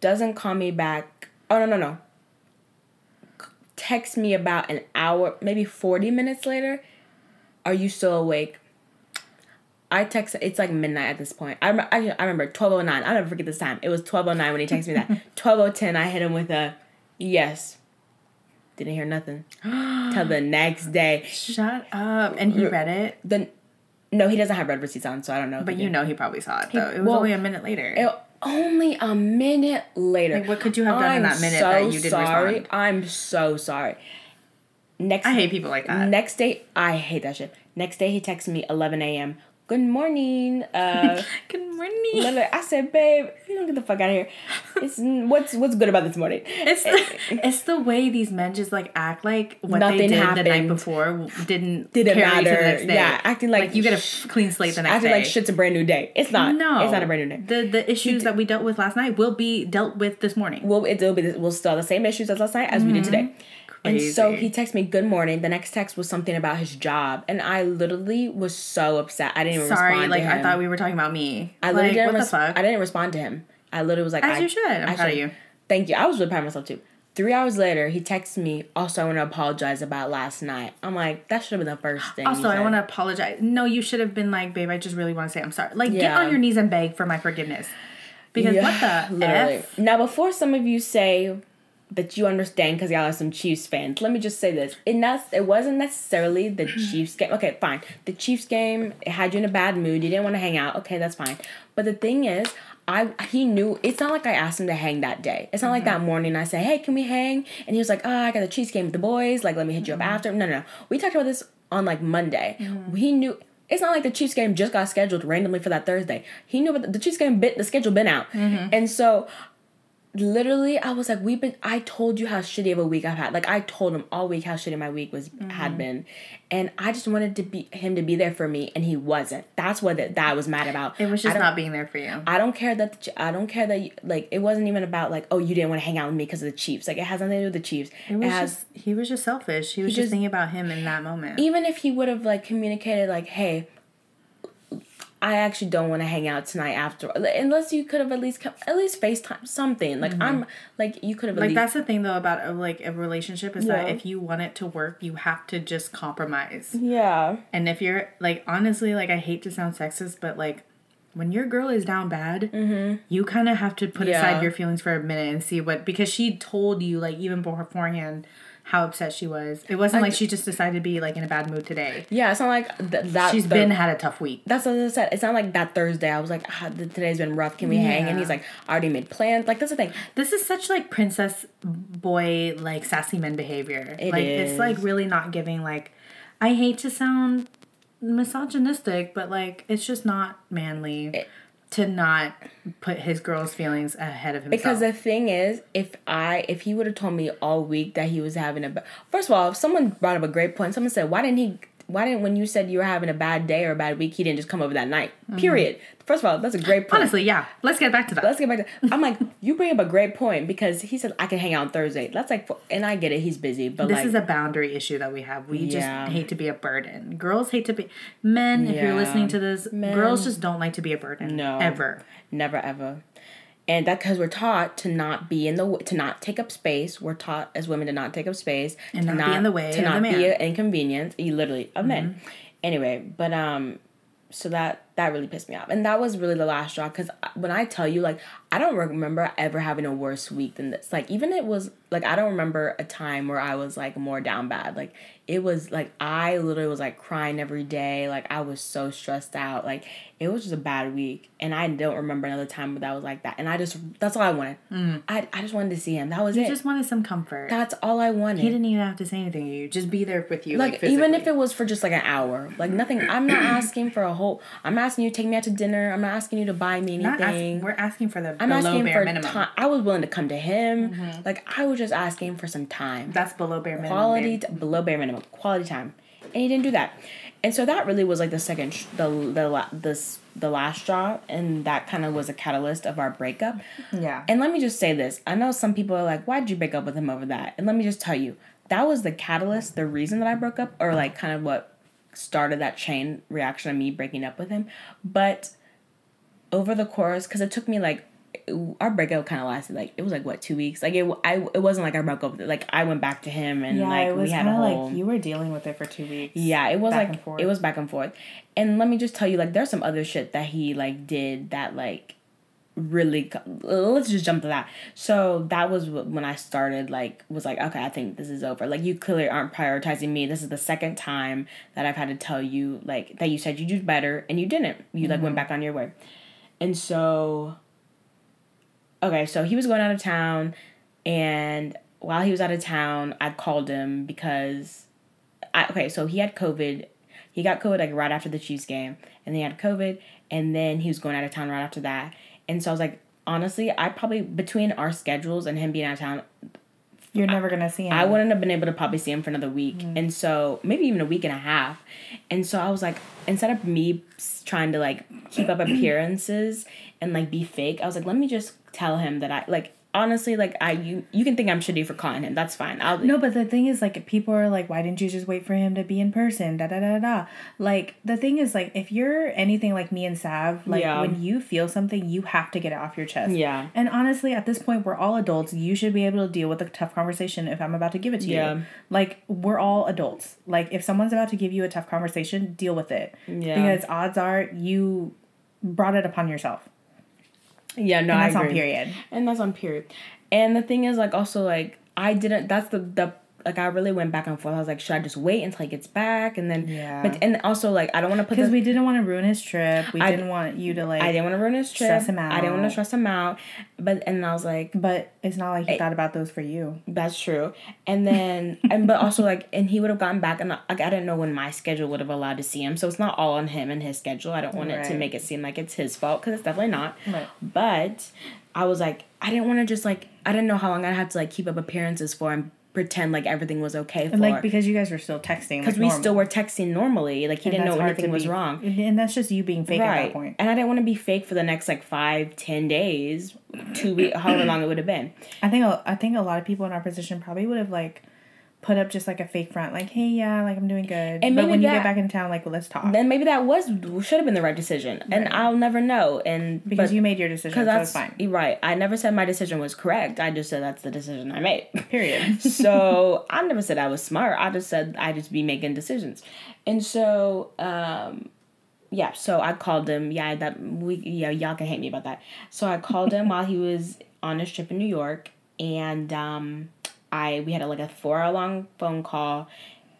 doesn't call me back oh no no no text me about an hour maybe 40 minutes later are you still awake I text. It's like midnight at this point. I, I, I remember twelve oh nine. I'll never forget this time. It was twelve oh nine when he texted me that. Twelve oh ten. I hit him with a yes. Didn't hear nothing till the next day. Shut up. And he read it, The no, he doesn't have red receipts on, so I don't know. but you did. know he probably saw it though. It was well, only a minute later. It- only a minute later. Like, what could you have done in I'm that minute so that you didn't sorry. respond? I'm so sorry. Next I hate people like that. Next day, I hate that shit. Next day, he texts me 11 a.m. Good morning. Uh, Good morning. literally, I said, babe, you don't get the fuck out of here. It's what's what's good about this morning. It's the, it's the way these men just like act like what Nothing they did the night before didn't Didn't carry to the matter. Yeah, acting like you get a sh- clean slate the next Acting day. Acting like shit's a brand new day. It's not. no, it's not a brand new day. The the issues that we dealt with last night will be dealt with this morning. We'll it'll be we'll still have the same issues as last night as we did today. And so. He texted me good morning. The next text was something about his job, and I literally was so upset. I didn't even Sorry, respond like I thought we were talking about me. I literally like, didn't res-? I didn't respond to him. I literally was like, As I, you should. I'm I proud of should. you. Thank you. I was really proud of myself too. Three hours later, he texts me. Also, I want to apologize about last night. I'm like, that should have been the first thing. Also, I want to apologize. No, you should have been like, babe, I just really want to say I'm sorry. Like, get on your knees and beg for my forgiveness. Because what the literally. F? Now, before some of you say that you understand because y'all are some Chiefs fans, let me just say this: it not, it wasn't necessarily the mm-hmm. Chiefs game. Okay, fine. The Chiefs game it had you in a bad mood. You didn't want to hang out. Okay, that's fine. But the thing is. I he knew it's not like I asked him to hang that day. It's not like mm-hmm. that morning I said, "Hey, can we hang?" And he was like, "Oh, I got the Chiefs game with the boys. Like, let me hit you up mm-hmm. after." No, no, no. We talked about this on like Monday. He knew it's not like the Chiefs game just got scheduled randomly for that Thursday. He knew about the, the Chiefs game bit the schedule been out, and so literally I was like, we've been. I told you how shitty of a week I've had. Like I told him all week how shitty my week was Mm-hmm. had been, and I just wanted to be him to be there for me, and he wasn't. That's what that, that I was mad about. It was just don't- being there for you. I don't care that the, I don't care that you, like it wasn't even about like oh you didn't want to hang out with me because of the Chiefs. Like it has nothing to do with the Chiefs. It was has just he was just selfish. He was just, just- thinking about him in that moment. even if he would have like communicated like hey i actually don't want to hang out tonight after unless you could have at least come, at least facetime something like i'm mm-hmm. like you could have like least that's the thing though about a, like a relationship is that if you want it to work, you have to just compromise. yeah And if you're like honestly, like I hate to sound sexist, but like when your girl is down bad, mm-hmm. you kind of have to put Yeah. aside your feelings for a minute and see what because she told you like even beforehand how upset she was. It wasn't like she just decided to be like in a bad mood today. Yeah, it's not like th- that. She's the- been had a tough week. That's what I said. It's not like that Thursday. I was like, ah, today's been rough. Can we hang? And he's like, I already made plans. Like that's the thing. This is such like princess boy like sassy men behavior. It like is. it's like really not giving like I hate to sound misogynistic, but like it's just not manly to not put his girl's feelings ahead of himself. Because the thing is, if I if he would have told me all week that he was having a first of all, if someone brought up a great point. Someone said, why didn't he? Why didn't when you said you were having a bad day or a bad week, he didn't just come over that night? Mm-hmm. Period. First of all, that's a great point. Honestly, yeah. Let's get back to that. Let's get back to. that. I'm like, you bring up a great point because he said I can hang out on Thursday. That's like, and I get it, he's busy, but this like, is a boundary issue that we have. We Yeah. just hate to be a burden. Girls hate to be men. If you're listening to this, Men. girls just don't like to be a burden. No. ever. Never ever. And that because we're taught to not be in the to not take up space. We're taught as women to not take up space And to not be in the way to not the be man. Mm-hmm. an inconvenience. You literally of men. Anyway, but um, so that that really pissed me off, and that was really the last straw. Because when I tell you, like, I don't remember ever having a worse week than this. Like, even it was like I don't remember a time where I was like more down bad. Like it was like I literally was like crying every day. Like I was so stressed out. Like it was just a bad week, and I don't remember another time where that was like that. And I just that's all I wanted. Mm. I I just wanted to see him. That was You it. just wanted some comfort. that's all I wanted he didn't even have to say anything to you. Just be there with you. like Like, even if it was for just like an hour like nothing i'm not asking for a whole i'm asking you to take me out to dinner i'm not asking you to buy me anything asking, we're asking for the i'm below asking bare for minimum. Mm-hmm. time i was willing to come to him like i was just asking for some time That's below bare minimum. quality t- below bare minimum quality time and he didn't do that and so that really was like the second sh- the the la- this the last straw and that kind of was a catalyst of our breakup Yeah. and let me just say this. I know some people are like, why'd you break up with him over that? And let me just tell you, that was the catalyst, the reason that I broke up, or like kind of what started that chain reaction of me breaking up with him. But over the course, because it took me like, our breakup kind of lasted like, it was like what, two weeks? Like, it, I, it wasn't like I broke up with it. Like, I went back to him and yeah, like, we had a whole. like you were dealing with it for two weeks. Yeah, it was like it was back and forth. And let me just tell you, like, there's some other shit that he like did that like really. Let's just jump to that. So that was when I started like was like, okay, I think this is over. Like, you clearly aren't prioritizing me. This is the second time that I've had to tell you like that you said you do better and you didn't. You like Mm-hmm. went back on your way, and so. Okay, so he was going out of town, and while he was out of town, I called him because I, okay, so he had COVID. He got COVID like right after the Chiefs game, and he had COVID, and then he was going out of town right after that. And so I was like, honestly, I probably between our schedules and him being out of town, You're never gonna see him. I wouldn't have been able to probably see him for another week, mm. and so maybe even a week and a half. And so I was like, instead of me trying to like keep up appearances and like be fake, I was like, let me just tell him that I like honestly like I you you can think I'm shitty for calling him. That's fine. I'll No, but the thing is, like, people are like, why didn't you just wait for him to be in person? Da da da da. Like, the thing is, like, if you're anything like me and Sav, like, Yeah. when you feel something, you have to get it off your chest. Yeah. And honestly, at this point, we're all adults. You should be able to deal with a tough conversation if I'm about to give it to Yeah. you. Like, we're all adults. Like, if someone's about to give you a tough conversation, deal with it. Yeah. Because odds are you brought it upon yourself. Yeah no And I that's on period. and that's on period. And the thing is, like, also, like, I didn't. That's the the like I really went back and forth. I was like, should I just wait until he gets back, and then Yeah. But and also, like, I don't want to put Because we didn't want to ruin his trip. We I- didn't want you to, like, I didn't want to ruin his trip. stress him out. I didn't want to stress him out. But and I was like, but it's not like he thought about those for you. that's true. And then and but also like, and he would have gotten back, and like I didn't know when my schedule would have allowed to see him. So it's not all on him and his schedule. I don't want it to make it seem like it's his fault because it's definitely not. Right. But I was like, I didn't want to just like I didn't know how long I had to like keep up appearances for and pretend like everything was okay for. Like because you guys were still texting, because we still were texting normally. Like he didn't know anything was wrong. and that's just you being fake at that point. And I didn't want to be fake for the next like five, ten days, two weeks, however long it would have been. I think I think a lot of people in our position probably would have like put up just like a fake front, like hey yeah, like I'm doing good. And but when you get back in town, like well, let's talk Then maybe that was should have been the right decision, and I'll never know. And because but- you made your decision, because so that's it's fine. right. I never said my decision was correct. I just said that's the decision I made. Period. so I never said I was smart. I just said I just be making decisions, and so um, yeah, so I called him. Yeah, that we yeah y'all can hate me about that. So I called him while he was on his trip in New York, and um, I we had a, like a four hour long phone call,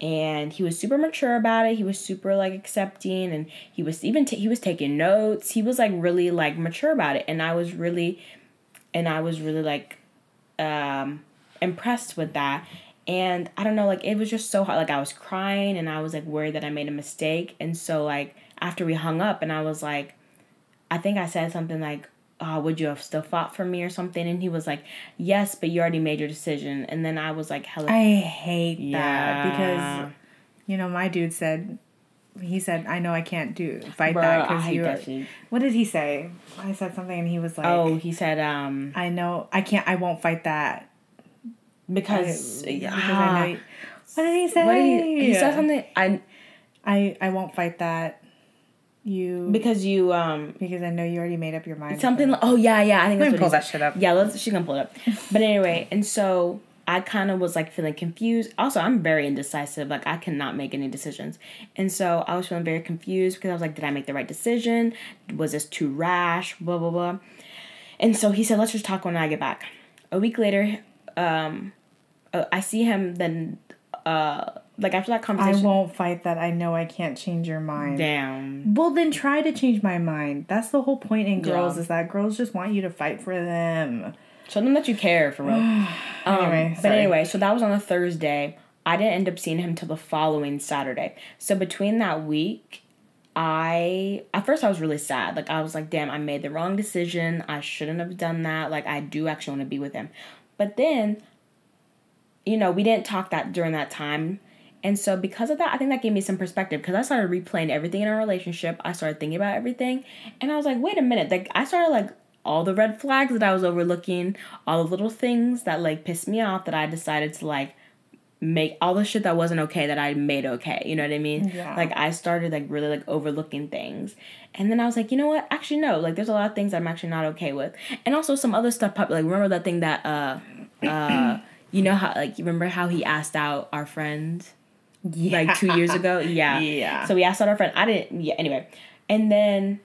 and he was super mature about it. He was super like accepting, and he was even t- he was taking notes. He was like really like mature about it, and I was really, and I was really like, um, impressed with that. And I don't know, like it was just so hard. Like I was crying, and I was like worried that I made a mistake, and so like after we hung up, and I was like, I think I said something like, oh, would you have still fought for me or something? And he was like, yes, but you already made your decision. And then I was like, hella. I hate that because, you know, my dude said, he said, I know I can't do fight Bro, that because you. that. What did he say? I said something and he was like, Oh, he said, um, I know I can't. I won't fight that because, because ah, I know. What did he say? what did he, he said something, I, I I won't fight that. You because you, um, because I know you already made up your mind. something, like, oh yeah, yeah, I think Let that's pull that shit up. Yeah, let's, she's gonna pull it up. But anyway, and so I kind of was like feeling confused. Also, I'm very indecisive. Like I cannot make any decisions. And so I was feeling very confused because I was like, did I make the right decision? Was this too rash? Blah blah blah. And so he said, let's just talk when I get back. A week later, um, uh, I see him then, uh, like after that conversation, I won't fight that. I know I can't change your mind. Damn. Well, then try to change my mind. That's the whole point in girls Yeah. is that girls just want you to fight for them. Show them that you care for real. Um, Anyway, but sorry. anyway, so that was on a Thursday. I didn't end up seeing him till the following Saturday. So between that week, I at first I was really sad. Like I was like, damn, I made the wrong decision. I shouldn't have done that. Like I do actually want to be with him. But then, you know, we didn't talk that during that time. And so because of that, I think that gave me some perspective because I started replaying everything in our relationship. I started thinking about everything. And I was like, wait a minute. Like I started like all the red flags that I was overlooking, all the little things that like pissed me off that I decided to like make all the shit that wasn't okay that I made okay. You know what I mean? Yeah. Like I started like really like overlooking things. And then I was like, you know what? Actually no, like there's a lot of things I'm actually not okay with. And also some other stuff pop like remember that thing that uh uh you know how like you remember how he asked out our friend like two years ago? Yeah. Yeah. So we asked out our friend. I didn't yeah, anyway. And then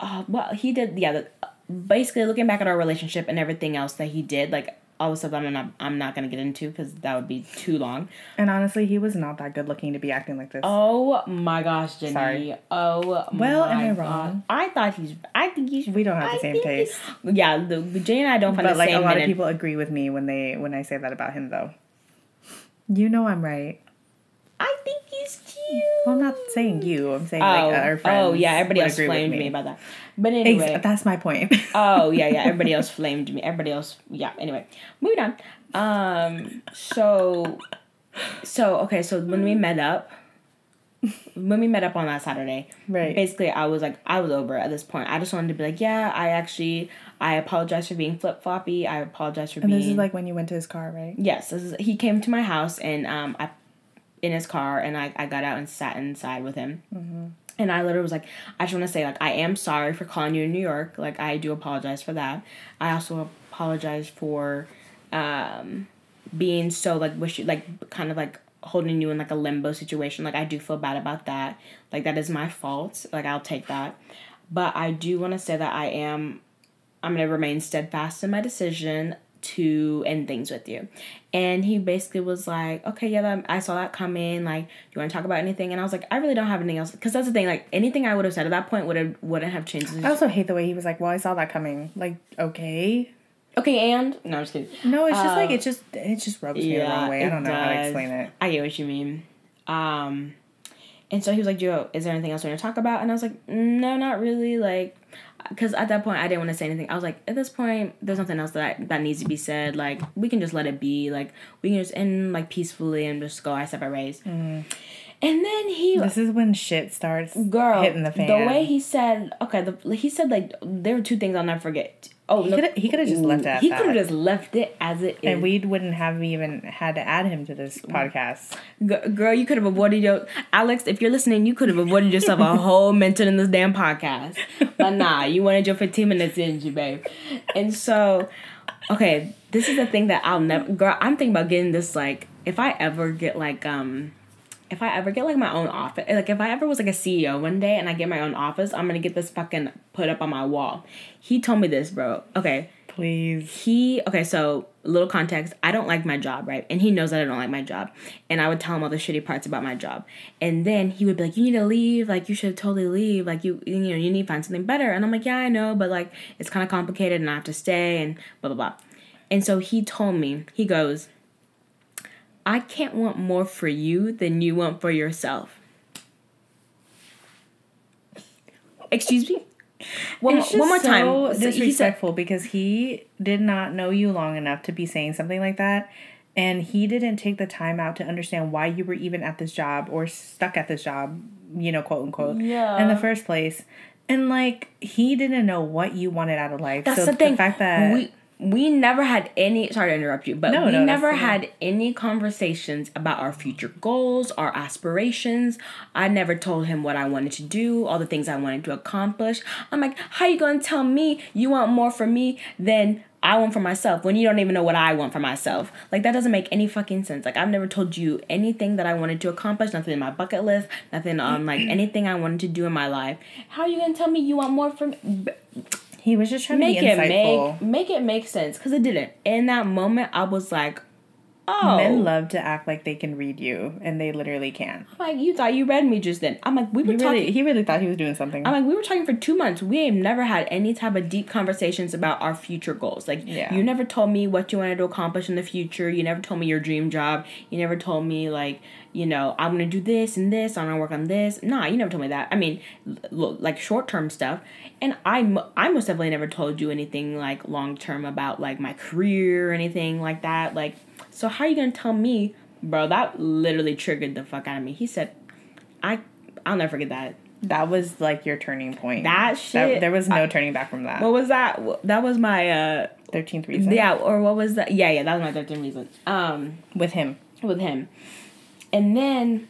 uh well he did yeah, the, basically looking back at our relationship and everything else that he did, like all the stuff I'm not I'm not gonna get into because that would be too long. And honestly, he was not that good looking to be acting like this. Oh my gosh, Jenny. Sorry. Oh Well, am I wrong? I thought he's. I think he's. We don't have the I same taste. Yeah, the Jenny and I don't find but the like same. a lot of people agree with me when they when I say that about him though. You know I'm right. I think he's cute. Well, I'm not saying you. I'm saying Oh, like our friends. oh yeah, everybody else flamed me. about that. But anyway, Ex- that's my point. oh yeah, yeah. Everybody else flamed me. Everybody else, yeah. Anyway, moving on. Um, so, so okay. So when we met up, when we met up on that Saturday, Right. Basically, I was like, I was over at this point. I just wanted to be like, yeah, I actually, I apologize for being flip floppy. I apologize for and being. this is like when you went to his car, right? Yes, this is, he came to my house and um, I, in his car, and I, I got out and sat inside with him. Mm-hmm. And I literally was like, I just want to say, like, I am sorry for calling you in New York. Like, I do apologize for that. I also apologize for um, being so, like, wish like, kind of like holding you in like a limbo situation. Like, I do feel bad about that. Like, that is my fault. Like, I'll take that. But I do want to say that I am, I'm going to remain steadfast in my decision to end things with you. And he basically was like, okay, yeah, I saw that coming. Like, do you want to talk about anything? And I was like, I really don't have anything else. Because that's the thing. Like, anything I would have said at that point would have wouldn't have changed. I also hate the way he was like, "Well, I saw that coming." Like, okay, Okay, and no, I'm just kidding. no, it's just like Uh, it just it just rubs me the wrong way. I don't know how to explain it. I get what you mean. Um, and so he was like, Joe, is there anything else you want to talk about? And I was like, no, not really. Like, because at that point, I didn't want to say anything. I was like, at this point, there's nothing else that I, that needs to be said. Like, we can just let it be. Like, we can just end like peacefully and just go our separate ways. Mm-hmm. And then he This is when shit starts girl hitting the fan. The way he said, okay, the, he said like there were two things I'll never forget. Oh, He coulda- he coulda just left it He could have just left it as it is. and we wouldn't have even had to add him to this podcast. G- girl, you could have avoided your Alex. If you're listening, you could have avoided yourself a whole mention in this damn podcast. But nah, you wanted your 15 minutes in, you babe. And so, okay, this is the thing that I'll never. Girl, I'm thinking about getting this. Like, if I ever get like um, if I ever get like my own office, like if I ever was like a CEO one day and I get my own office, I'm gonna get this fucking put up on my wall. He told me this, bro. Okay. Please. He okay, so little context, I don't like my job, right? And he knows that I don't like my job. And I would tell him all the shitty parts about my job. And then he would be like, You need to leave, like you should totally leave. Like you you know, you need to find something better. And I'm like, Yeah, I know, but like it's kinda complicated and I have to stay and blah blah blah. And so he told me, he goes, I can't want more for you than you want for yourself. Excuse me? One, It's one more time. so So he said, disrespectful because he did not know you long enough to be saying something like that, and he didn't take the time out to understand why you were even at this job or stuck at this job, you know, quote unquote, Yeah. in the first place. And like he didn't know what you wanted out of life. That's so the thing. The fact that we we never had any sorry to interrupt you, but No, we no, never had any conversations about our future goals, our aspirations. I never told him what I wanted to do, all the things I wanted to accomplish. I'm like, how you gonna tell me you want more for me than I want for myself when you don't even know what I want for myself? Like that doesn't make any fucking sense. Like I've never told you anything that I wanted to accomplish, nothing in my bucket list, nothing on like anything I wanted to do in my life. How are you gonna tell me you want more from me? He was just trying make to make it insightful. make make it make sense because it didn't. In that moment, I was like, "Oh, Men love to act like they can read you, and they literally can. I'm like you thought you read me just then." I'm like, "We were He talking." really, he really thought he was doing something. I'm like, we were talking for two months. We have never had any type of deep conversations about our future goals. Like, Yeah. you never told me what you wanted to accomplish in the future. You never told me your dream job. You never told me like, you know, I'm gonna do this and this. I'm gonna work on this. Nah, you never told me that. I mean, l- like short term stuff. And I, I most definitely never told you anything like long term about like my career or anything like that. Like, so how are you gonna tell me, bro? That literally triggered the fuck out of me. He said, I, I'll never forget that. that was like your turning point. That shit- there was no turning back from that. What was that? That was my uh Thirteenth reason. yeah, or what was that? Yeah, yeah, that was my thirteenth reason. Um, with him. with him, and then,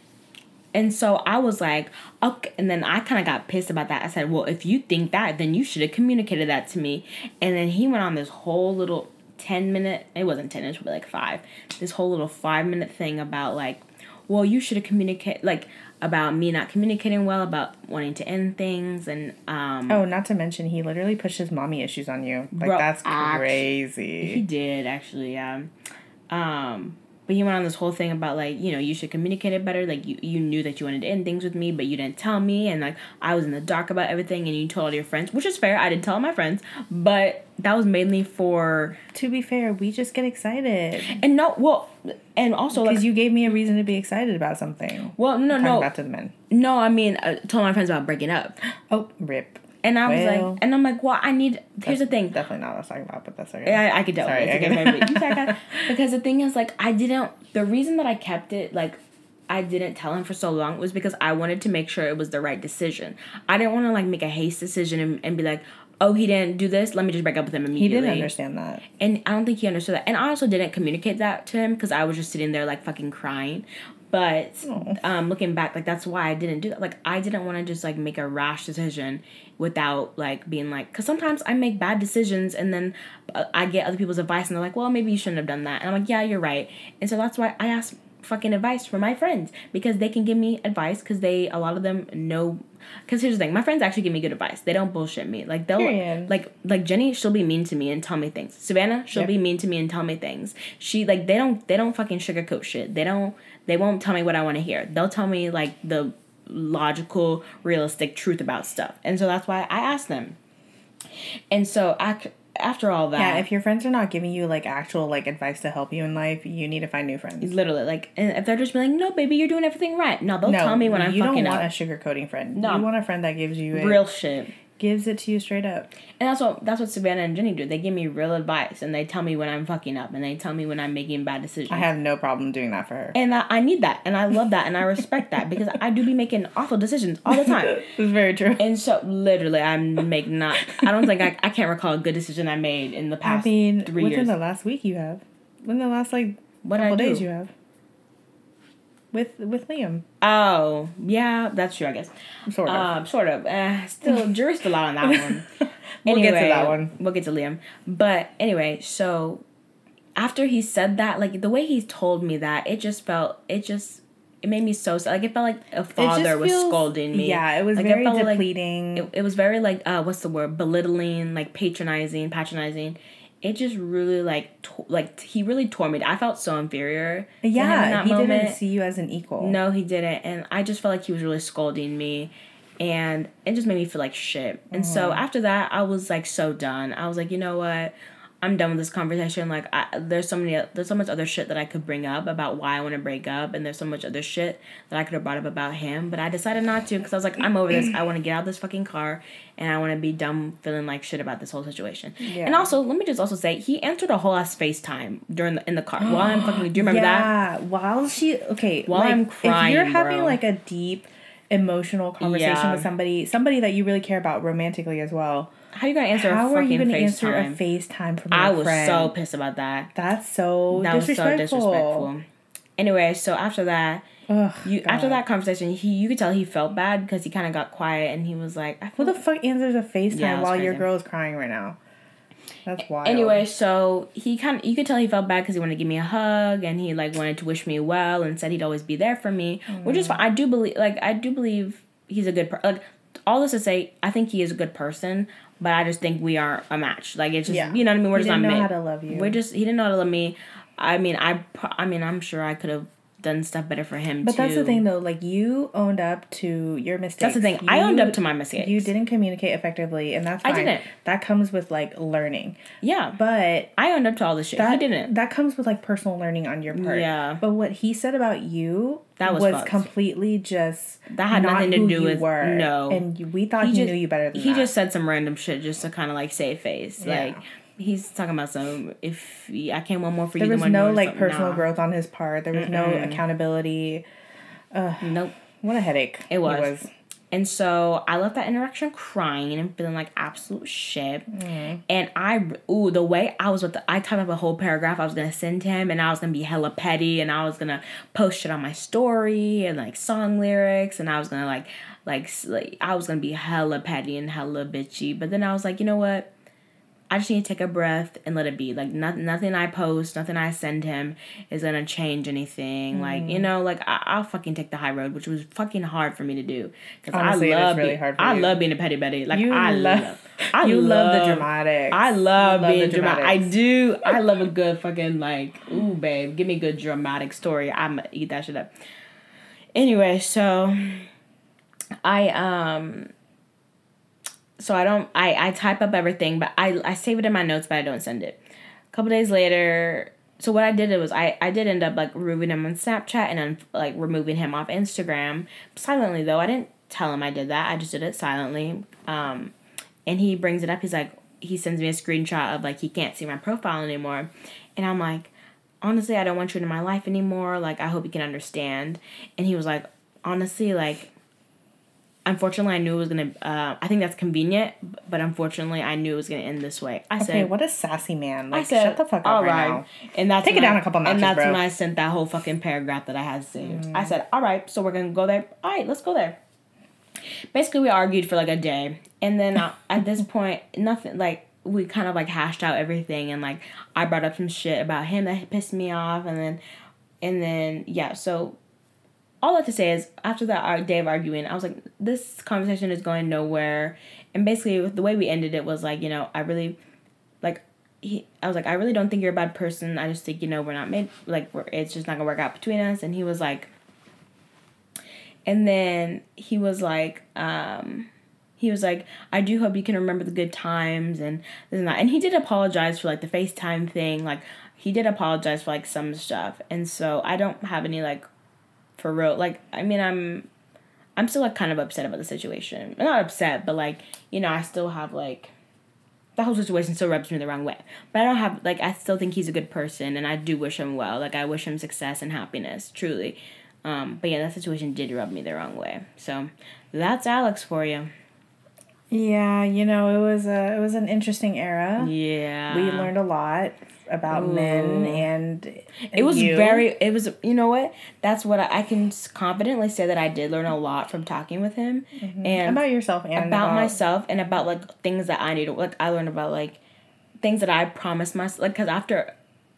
and so I was like, okay, and then I kind of got pissed about that. I said, well, if you think that, then you should have communicated that to me. And then he went on this whole little ten minute. It wasn't ten. It was probably like five. This whole little five minute thing about like, well, you should have communicated like about me not communicating well about wanting to end things and um Oh, not to mention he literally pushed his mommy issues on you. Like Bro, that's act- He did actually, yeah. Um, but he went on this whole thing about like you know you should communicate it better. Like you you knew that you wanted to end things with me, but you didn't tell me, and like I was in the dark about everything, and you told all your friends, which is fair. I didn't tell all my friends, but that was mainly for To be fair, we just get excited and no well, and also like because you gave me a reason to be excited about something. well no no about to the men. no I mean I told my friends about breaking up, Oh, rip. And I was Well, like, and I'm like, well, I need. Here's the thing. Definitely not what I was talking about, but that's okay. Yeah, I, I could tell. Sorry, It's I okay, maybe. You said that. because the thing is, like, I didn't. The reason that I kept it, like, I didn't tell him for so long was because I wanted to make sure it was the right decision. I didn't want to like make a haste decision and, and be like, oh, he didn't do this. Let me just break up with him immediately. He didn't understand that. And I don't think he understood that. And I also didn't communicate that to him because I was just sitting there like fucking crying. But Aw. um, looking back, like that's why I didn't do that. Like I didn't want to just like make a rash decision without like being like, because sometimes I make bad decisions and then uh, I get other people's advice and they're like, well, maybe you shouldn't have done that. And I'm like, yeah, you're right. And so that's why I asked fucking advice from my friends because they can give me advice because they a lot of them know because here's the thing my friends actually give me good advice they don't bullshit me like they'll Period. like like jenny she'll be mean to me and tell me things savannah she'll Yep. be mean to me and tell me things she like they don't they don't fucking sugarcoat shit they don't they won't tell me what i want to hear they'll tell me like the logical realistic truth about stuff and so that's why i asked them and so ac- after all that Yeah, if your friends are not giving you like actual like advice to help you in life, you need to find new friends. literally like and if they're just being like no baby you're doing everything right no they'll tell me when i'm you don't want up a sugarcoating friend. No. You want a friend that gives you it, real shit gives it to you straight up. And that's what that's what Savannah and Jenny do. They give me real advice and they tell me when I'm fucking up and they tell me when I'm making bad decisions. I have no problem doing that for her. and I, I need that and I love that and I respect that because I do be making awful decisions all the time. It's very true. And so literally I make not I don't think I, I can't recall a good decision I made in the I past mean, three within years. the last week you have. Within the last like what did I couple do? days you have. With with Liam, Oh, yeah, that's true, I guess. sort of. Um, sort of. Uh, still, jury's still out on that one. We'll get to that one. We'll get to Liam. But anyway, so after he said that, like the way he told me that, it just felt, it just, it made me so sad. Like it felt like a father was feels- scolding me. Yeah, it was like, very felt like- depleting. it, it was very like uh what's the word belittling like patronizing patronizing it just really like to- like he really tore me i felt so inferior in yeah, that he moment. didn't see you as an equal. no he didn't and i just felt like he was really scolding me and it just made me feel like shit and so Mm-hmm. after that i was like so done i was like you know what i'm done with this conversation like I, there's so many there's so much other shit that i could bring up about why i want to break up and there's so much other shit that i could have brought up about him but i decided not to because i was like i'm over this i want to get out of this fucking car and i want to be done feeling like shit about this whole situation Yeah. and also let me just also say he answered a whole ass facetime during the in the car while i'm fucking do you remember that yeah, while she okay, While like, I'm crying, if you're having bro. like a deep emotional conversation Yeah. with somebody, somebody that you really care about romantically as well. How you gonna answer How a are you going to answer a FaceTime? FaceTime from your I was friend? so pissed about that. That's so That was so disrespectful. Anyway, so after that, Ugh, you God. after that conversation, he you could tell he felt bad because he kind of got quiet and he was like, I Who the fuck answers a FaceTime Yeah, while your girl is crying right now? That's wild. Anyway, so he kind of you could tell he felt bad because he wanted to give me a hug and he like wanted to wish me well and said he'd always be there for me, which Mm. is fine. I do believe like I do believe he's a good per- like all this to say I think he is a good person, but I just think we are a match. Like it's just Yeah. you know what I mean. We're He just didn't not know made. how to love you. We're just he didn't know how to love me. I mean I I mean I'm sure I could have done stuff better for him. But that's the thing, though. Like you owned up to your mistakes. That's the thing. I owned up to my mistakes. You didn't communicate effectively, and that's I didn't. That comes with like learning. Yeah, But I owned up to all this shit. that he didn't. That comes with like personal learning on your part. Yeah. But what he said about you That was was, completely just That had not nothing to do with- were. no. And we thought he, just- knew you better than that. he that. just said some random shit just to kind of like save face. Yeah. Like he's talking about some. If I can't want more for you. there was no like personal Nah. growth on his part. There was no accountability. Nope. What a headache. It was. And so I left that interaction crying and feeling like absolute shit. Mm. And I, ooh, the way I was with the, I typed up a whole paragraph I was gonna send him, and I was gonna be hella petty, and I was gonna post shit on my story and like song lyrics, and I was gonna like, like, like I was gonna be hella petty and hella bitchy. But then I was like, you know what? I just need to take a breath and let it be. Like nothing, nothing I post, nothing I send him is gonna change anything. Like Mm. you know, like I, I'll fucking take the high road, which was fucking hard for me to do because I Honestly, it is love really being, I you. love being a petty Betty. Like You I love- love, I you love, the love dramatics. I love, You being dramatic. I do. I love a good fucking like, ooh, babe, give me a good dramatic story. I'm gonna eat that shit up. Anyway, so I um so I don't I I type up everything, but I I save it in my notes, but I don't send it. A couple days later, so what I did was I I did end up like removing him on Snapchat and then like removing him off Instagram silently though. I didn't tell him I did that. I just did it silently. Um, and he brings it up. He's like he sends me a screenshot of like he can't see my profile anymore, and I'm like. Honestly, I don't want you in my life anymore. Like, I hope you can understand. And he was like, honestly, like, unfortunately i knew it was gonna uh, i think that's convenient but unfortunately i knew it was gonna end this way i Okay, said what a sassy man. Like, I said, shut the fuck up all right, right. now. And that's Take it down a couple And notches, that's bro. Mm. when I sent that whole fucking paragraph that I had saved. I said, all right, so we're gonna go there. All right, let's go there. Basically, we argued for like a day, and then uh, at this point, nothing like we kind of like hashed out everything, and like I brought up some shit about him that pissed me off, and then, and then yeah, so all that to say is after that day of arguing, I was like, this conversation is going nowhere. And basically, the way we ended it was like, you know, I really, like, he, I was like, I really don't think you're a bad person. I just think, you know, we're not made, like, we're, it's just not gonna work out between us. And he was like, and then he was like, um, he was like, I do hope you can remember the good times and this and that. And he did apologize for like the FaceTime thing. Like, he did apologize for like some stuff. And so I don't have any like for real. Like, I mean, I'm, I'm still like kind of upset about the situation. Not upset, but like, you know, I still have like, the whole situation still rubs me the wrong way. But I don't have like, I still think he's a good person, and I do wish him well. Like, I wish him success and happiness, truly. Um, but yeah, that situation did rub me the wrong way. So that's Alex for you. Yeah, you know, it was a it was an interesting era. Yeah, We learned a lot about men and, and It was you. very. It was. You know what? That's what I, I can confidently say that I did learn a lot from talking with him, mm-hmm. and about yourself and about, myself and about like things that I need to like I learned about like things that I promised myself like cuz after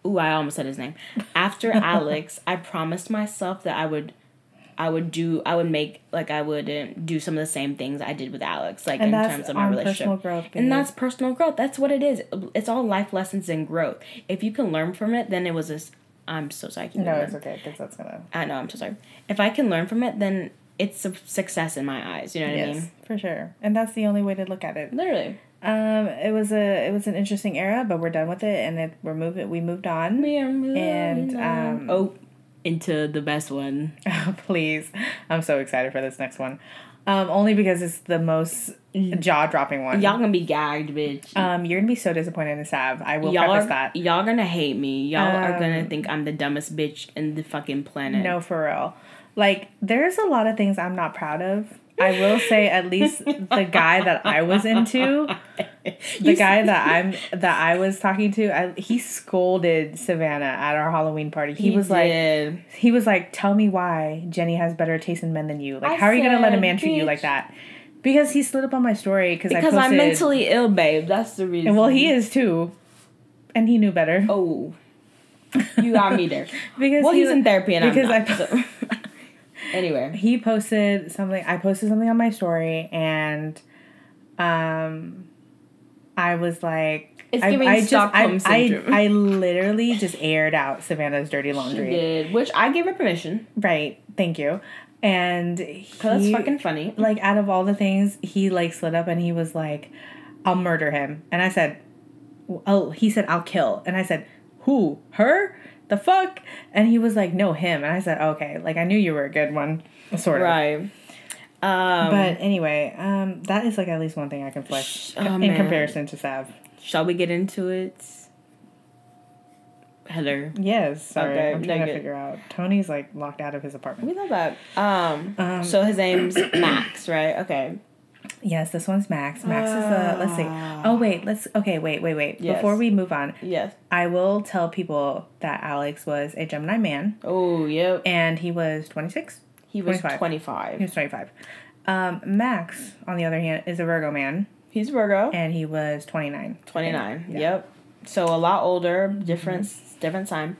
ooh I almost said his name. After Alex, I promised myself that I would I would do I would make like I would uh, do some of the same things I did with Alex like And in terms of my on relationship. personal growth, and that's personal growth. That's what it is. It's all life lessons and growth. If you can learn from it, then it was this. I'm so sorry. I No, it's okay because that's gonna. I know. I'm so sorry. If I can learn from it, then it's a success in my eyes. You know what I Yes, mean? for sure. And that's the only way to look at it. Literally. Um, it was a it was an interesting era, but we're done with it, and it, we're moving. We moved on. And, um, oh, into the best one. Please, I'm so excited for this next one. Um, only because it's the most jaw dropping one. Y'all gonna be gagged, bitch. Um, you're gonna be so disappointed in Sav. I will y'all preface are, that. y'all gonna hate me. Y'all are gonna Um, think I'm the dumbest bitch in the fucking planet. No, for real. Like, there's a lot of things I'm not proud of. I will say, at least the guy that I was into, the guy that I'm that I was talking to, I, he scolded Savannah at our Halloween party. He, was like, he was like, "Tell me why Jenny has better taste in men than you. Like, I how are you gonna let a man treat you like that?" Because he slid up on my story because I because posted. I'm mentally ill, babe. That's the reason. well, he is too, and he knew better. Oh, you got me there. because well, he, he's in therapy, and because I'm not. I- so. anyway, he posted something i posted something on my story and um i was like It's I, giving I just Stockholm I, syndrome. I, I literally just aired out savannah's dirty she laundry. did, which I gave her permission. right thank you. And Cause he- that's fucking funny. like out of all the things he like slid up and he was like i'll murder him. And i said oh he said i'll kill. And i said who? Her the fuck and he was like no him and i said okay like i knew you were a good one sort of Right. Um, but anyway, um, that is like at least one thing I can flesh Oh, in man. comparison to Sav. shall we get into it? Hello. Yes, sorry, Okay, I'm trying no, to good. figure out. Tony's like locked out of his apartment. We love that. Um, Um, so his name's Max, right? Okay. Yes, this one's Max. Max is a let's see. Ah. Oh wait, let's okay, wait, wait, wait. Yes. Before we move on, Yes. I will tell people that Alex was a Gemini man Oh, yep. and he was 26. He was 25. 25. He was 25. Um, Max, on the other hand, is a Virgo man He's Virgo. and he was 29. 29. Yeah. Yep. So a lot older, different different time.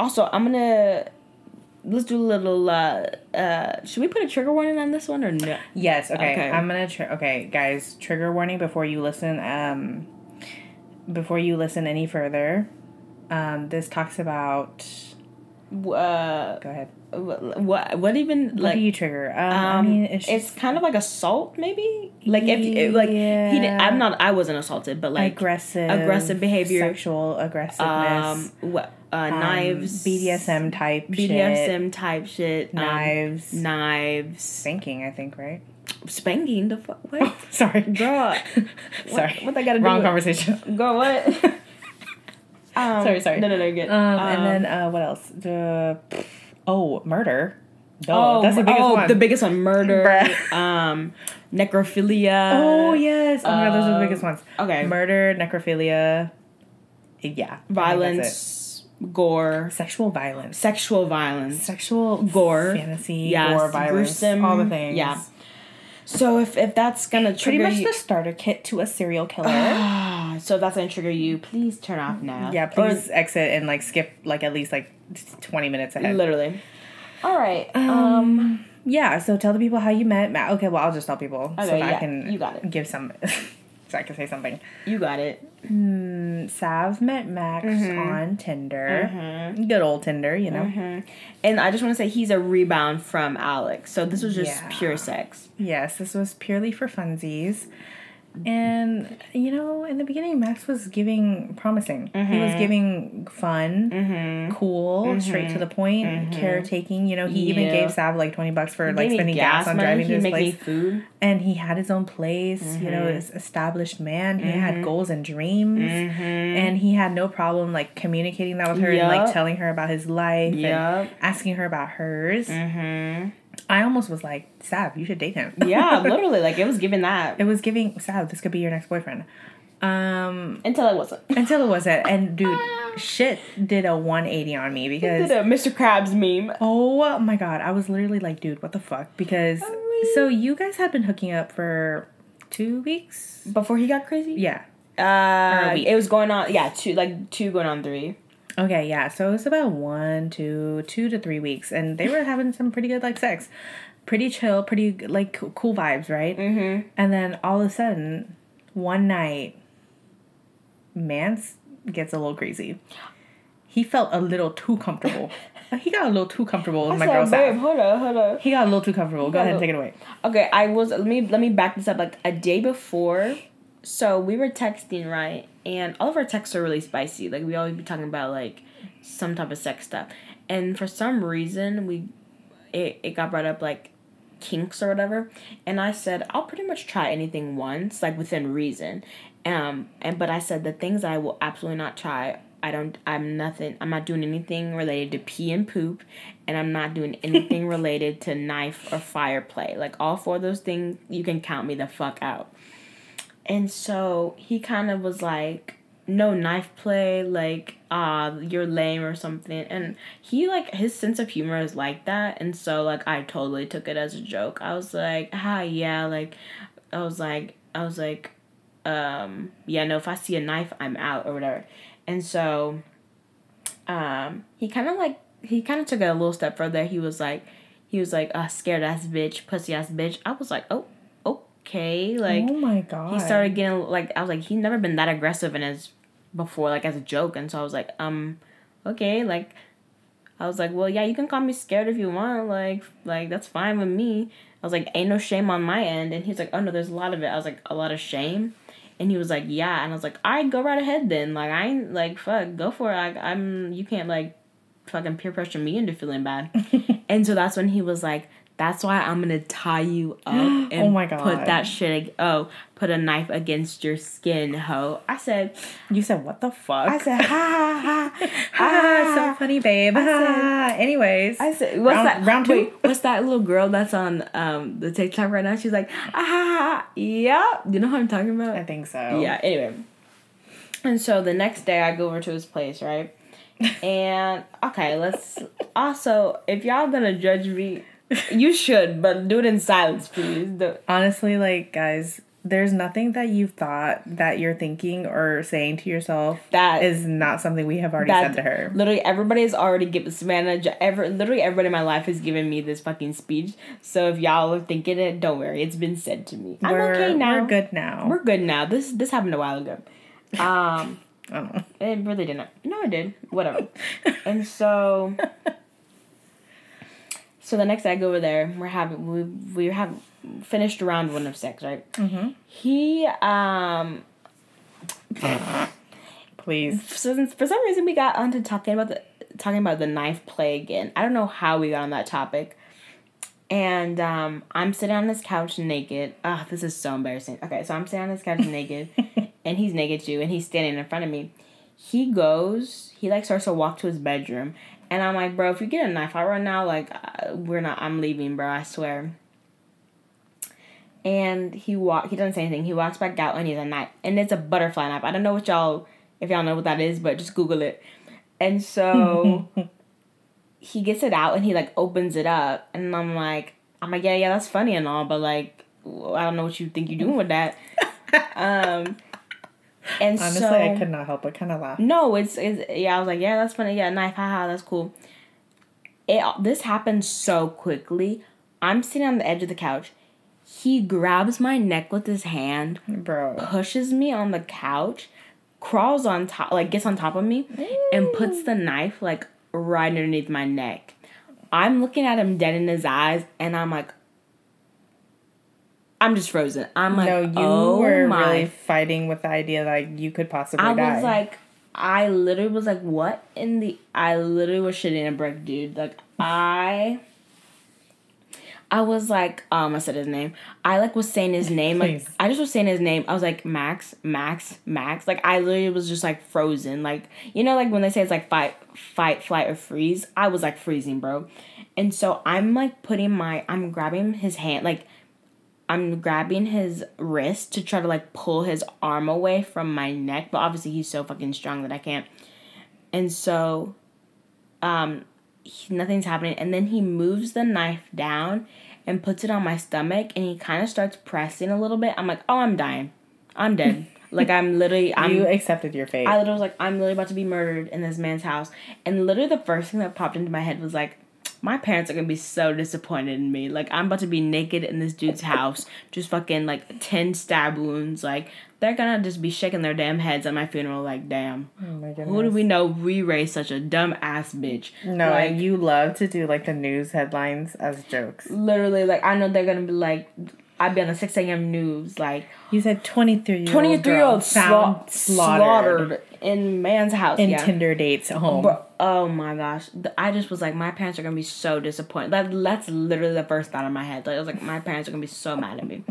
Also, I'm gonna let's do a little uh uh should we put a trigger warning on this one or no? Yes. Okay. Okay. I'm gonna. Tr- okay, guys. Trigger warning before you listen. Um, before you listen any further, um, this talks about. Uh Go ahead. what what, what even What like do you trigger? Um, I um, mean, it's, it's, kind of like assault maybe like if it, like he did, Yeah. i'm not i wasn't assaulted but like aggressive, aggressive behavior. sexual aggressiveness, um what uh um, knives BDSM type, shit, bdsm type shit um, knives, knives spanking. I think right. spanking the fuck what Sorry, Girl, Sorry, what I gotta do Wrong conversation. Go what? um, Sorry, sorry. No, no, no, good. Um, and then uh, what else? The oh, murder. Duh, oh, that's the biggest oh, one. the biggest one, murder, Bruh. um, necrophilia. Oh yes. Oh my god, those are the uh, biggest ones. Okay, Murder, necrophilia. Yeah. I think that's it. violence, gore, Sexual violence. sexual violence, Sexual gore, fantasy, yes, gore, violence, gruesome, all the things. yeah. So if if that's gonna Pretty trigger much you, the starter kit to a serial killer. Ah, so if that's gonna trigger you, please turn off now. yeah, Or- please exit and like skip like at least like twenty minutes ahead. literally. All right. Um, yeah, so tell the people how you met Matt. Okay, well I'll just tell people so Okay, that I can you got it. give some so I can say something. you got it. Sav met Max Mm-hmm. on Tinder. Good old Tinder, you know. Mm-hmm. And I just want to say he's a rebound from Alex. So this was just Yeah. pure sex. Yes, this was purely for funsies. And you know, in the beginning, Max was giving promising. He was mm-hmm. giving fun, mm-hmm. cool, mm-hmm. straight to the point, caretaking. You know, he even gave Sav like twenty bucks for like spending gas, on money, driving to he'd his place. food. And he had his own place. You know, this established man. He had goals and dreams, and he had no problem like communicating that with her and like telling her about his life Yup. and asking her about hers. I almost was like, Sav, you should date him. Yeah, literally, like it was giving that It was giving Sav, this could be your next boyfriend. Um, until it wasn't. until it wasn't. And dude, shit did a 180 on me because Did a Mr. Krabs meme. oh my god, I was literally like, dude, what the fuck? Because so you guys had been hooking up for two weeks? Before he got crazy? Yeah. Uh, Or a week. it was going on, yeah, two, like two going on three. Okay, yeah. So it was about one, two, two to three weeks, and they were having some pretty good like sex, pretty chill, pretty like cool vibes, right? Mm-hmm. And then all of a sudden, one night, Mance gets a little crazy. He felt a little too comfortable. he got a little too comfortable with my said, girl's babe, hold up, hold up. He got a little too comfortable. Go ahead and take it away. Okay, I was let me let me back this up like a day before. So we were texting, right? And all of our texts are really spicy. Like we always be talking about like some type of sex stuff. And for some reason we it, it got brought up like kinks or whatever. And I said, I'll pretty much try anything once, like within reason. Um and but I said the things I will absolutely not try I don't I'm nothing I'm not doing anything related to pee and poop and I'm not doing anything related to knife or fire play. Like all four of those things you can count me the fuck out. And so he kind of was like no knife play like ah you're lame or something and he like his sense of humor is like that and so like I totally took it as a joke. I was like ah yeah like I was like I was like um yeah no if I see a knife I'm out or whatever. And so um he kind of like he kind of took it a little step further. He was like he was like a scared ass bitch, pussy ass bitch. I was like, "Oh, okay." Like oh my god. he started getting like I was like he's never been that aggressive in his before like as a joke. And so I was like um okay like I was like well yeah you can call me scared if you want like like that's fine with me. I was like ain't no shame on my end. And he's like oh no there's a lot of it. I was like a lot of shame. And he was like yeah. And I was like all right go right ahead then. Like I ain't like fuck go for it. Like I'm you can't like fucking peer pressure me into feeling bad. And so that's when he was like that's why I'm gonna tie you up and Oh my put that shit. Oh, put a knife against your skin, ho. I said, You said what the fuck? I said, ha ha ha, ah, so funny, babe. Ah, anyways, I said, what's Round- that? round two? Wait, what's that little girl that's on um the TikTok right now? She's like, ah, ha, ha, ha. yeah. You know what I'm talking about? I think so. Yeah, anyway. And so the next day I go over to his place, right? And okay, let's also if y'all gonna judge me, you should, but do it in silence, please. Honestly, like guys, there's nothing that you've thought that you're thinking or saying to yourself That is not something we have already said to her. literally everybody has already given Savannah ever literally everybody in my life has given me this fucking speech. So if y'all are thinking it, don't worry, it's been said to me. I'm we're, okay now. We're good now. We're good now. This this happened a while ago. Um I don't know. It really didn't. No, it did. Whatever. and so, so the next day I go over there. We're having we we have finished round one of six, right? Mm-hmm. He um Please. so for some reason we got onto talking about the talking about the knife play again. I don't know how we got on that topic. And um, I'm sitting on this couch naked. Ah, this is so embarrassing. Okay, so I'm sitting on this couch naked, and he's naked too, and he's standing in front of me. He goes, he like starts to walk to his bedroom, and I'm like, bro, if you get a knife out right now, like, uh, we're not. I'm leaving, bro. I swear. And he walk. He doesn't say anything. He walks back out, and he's a knife, and it's a butterfly knife. I don't know what y'all, if y'all know what that is, but just Google it. And so he gets it out and he like opens it up and I'm like I'm like yeah yeah that's funny and all but like I don't know what you think you're doing with that. um and Honestly, so I could not help but kind of laugh. no, it's, it's yeah. I was like, yeah, that's funny. Yeah, knife, haha, that's cool. It this happened so quickly. I'm sitting on the edge of the couch. He grabs my neck with his hand, Bro. pushes me on the couch, crawls on top, like gets on top of me, and puts the knife like right underneath my neck. I'm looking at him dead in his eyes, and I'm like, I'm just frozen. I'm like, no, you oh were my really fighting with the idea that you could possibly I die. was like, I literally was like, what in the? I literally was shitting a brick, dude. Like I, I was like, um, I said his name. I like was saying his name. Like I just was saying his name. I was like Max, Max, Max. Like I literally was just like frozen. Like you know, like when they say it's like fight, fight, flight, or freeze. I was like freezing, bro. And so I'm like putting my, I'm grabbing his hand, like I'm grabbing his wrist to try to like pull his arm away from my neck, but obviously he's so fucking strong that I can't. And so, um, he, nothing's happening. And then he moves the knife down and puts it on my stomach, and he kind of starts pressing a little bit. I'm like, oh, I'm dying. I'm dead. Like I'm literally I'm you accepted your fate. I literally was like, I'm literally about to be murdered in this man's house. And literally the first thing that popped into my head was like, my parents are gonna be so disappointed in me. Like I'm about to be naked in this dude's house, just fucking like ten stab wounds. Like they're gonna just be shaking their damn heads at my funeral. Like damn, oh who do we know we raised such a dumb ass bitch? No, like, and you love to do like the news headlines as jokes. literally like I know they're gonna be like. I'd be on the 6 a.m. news, like You said 23 year old 23 year old slaughtered. In man's house. in yeah. Tinder dates at home. Bro, oh my gosh. I just was like, my parents are gonna be so disappointed. That that's literally the first thought in my head. Like I was like, my parents are gonna be so mad at me.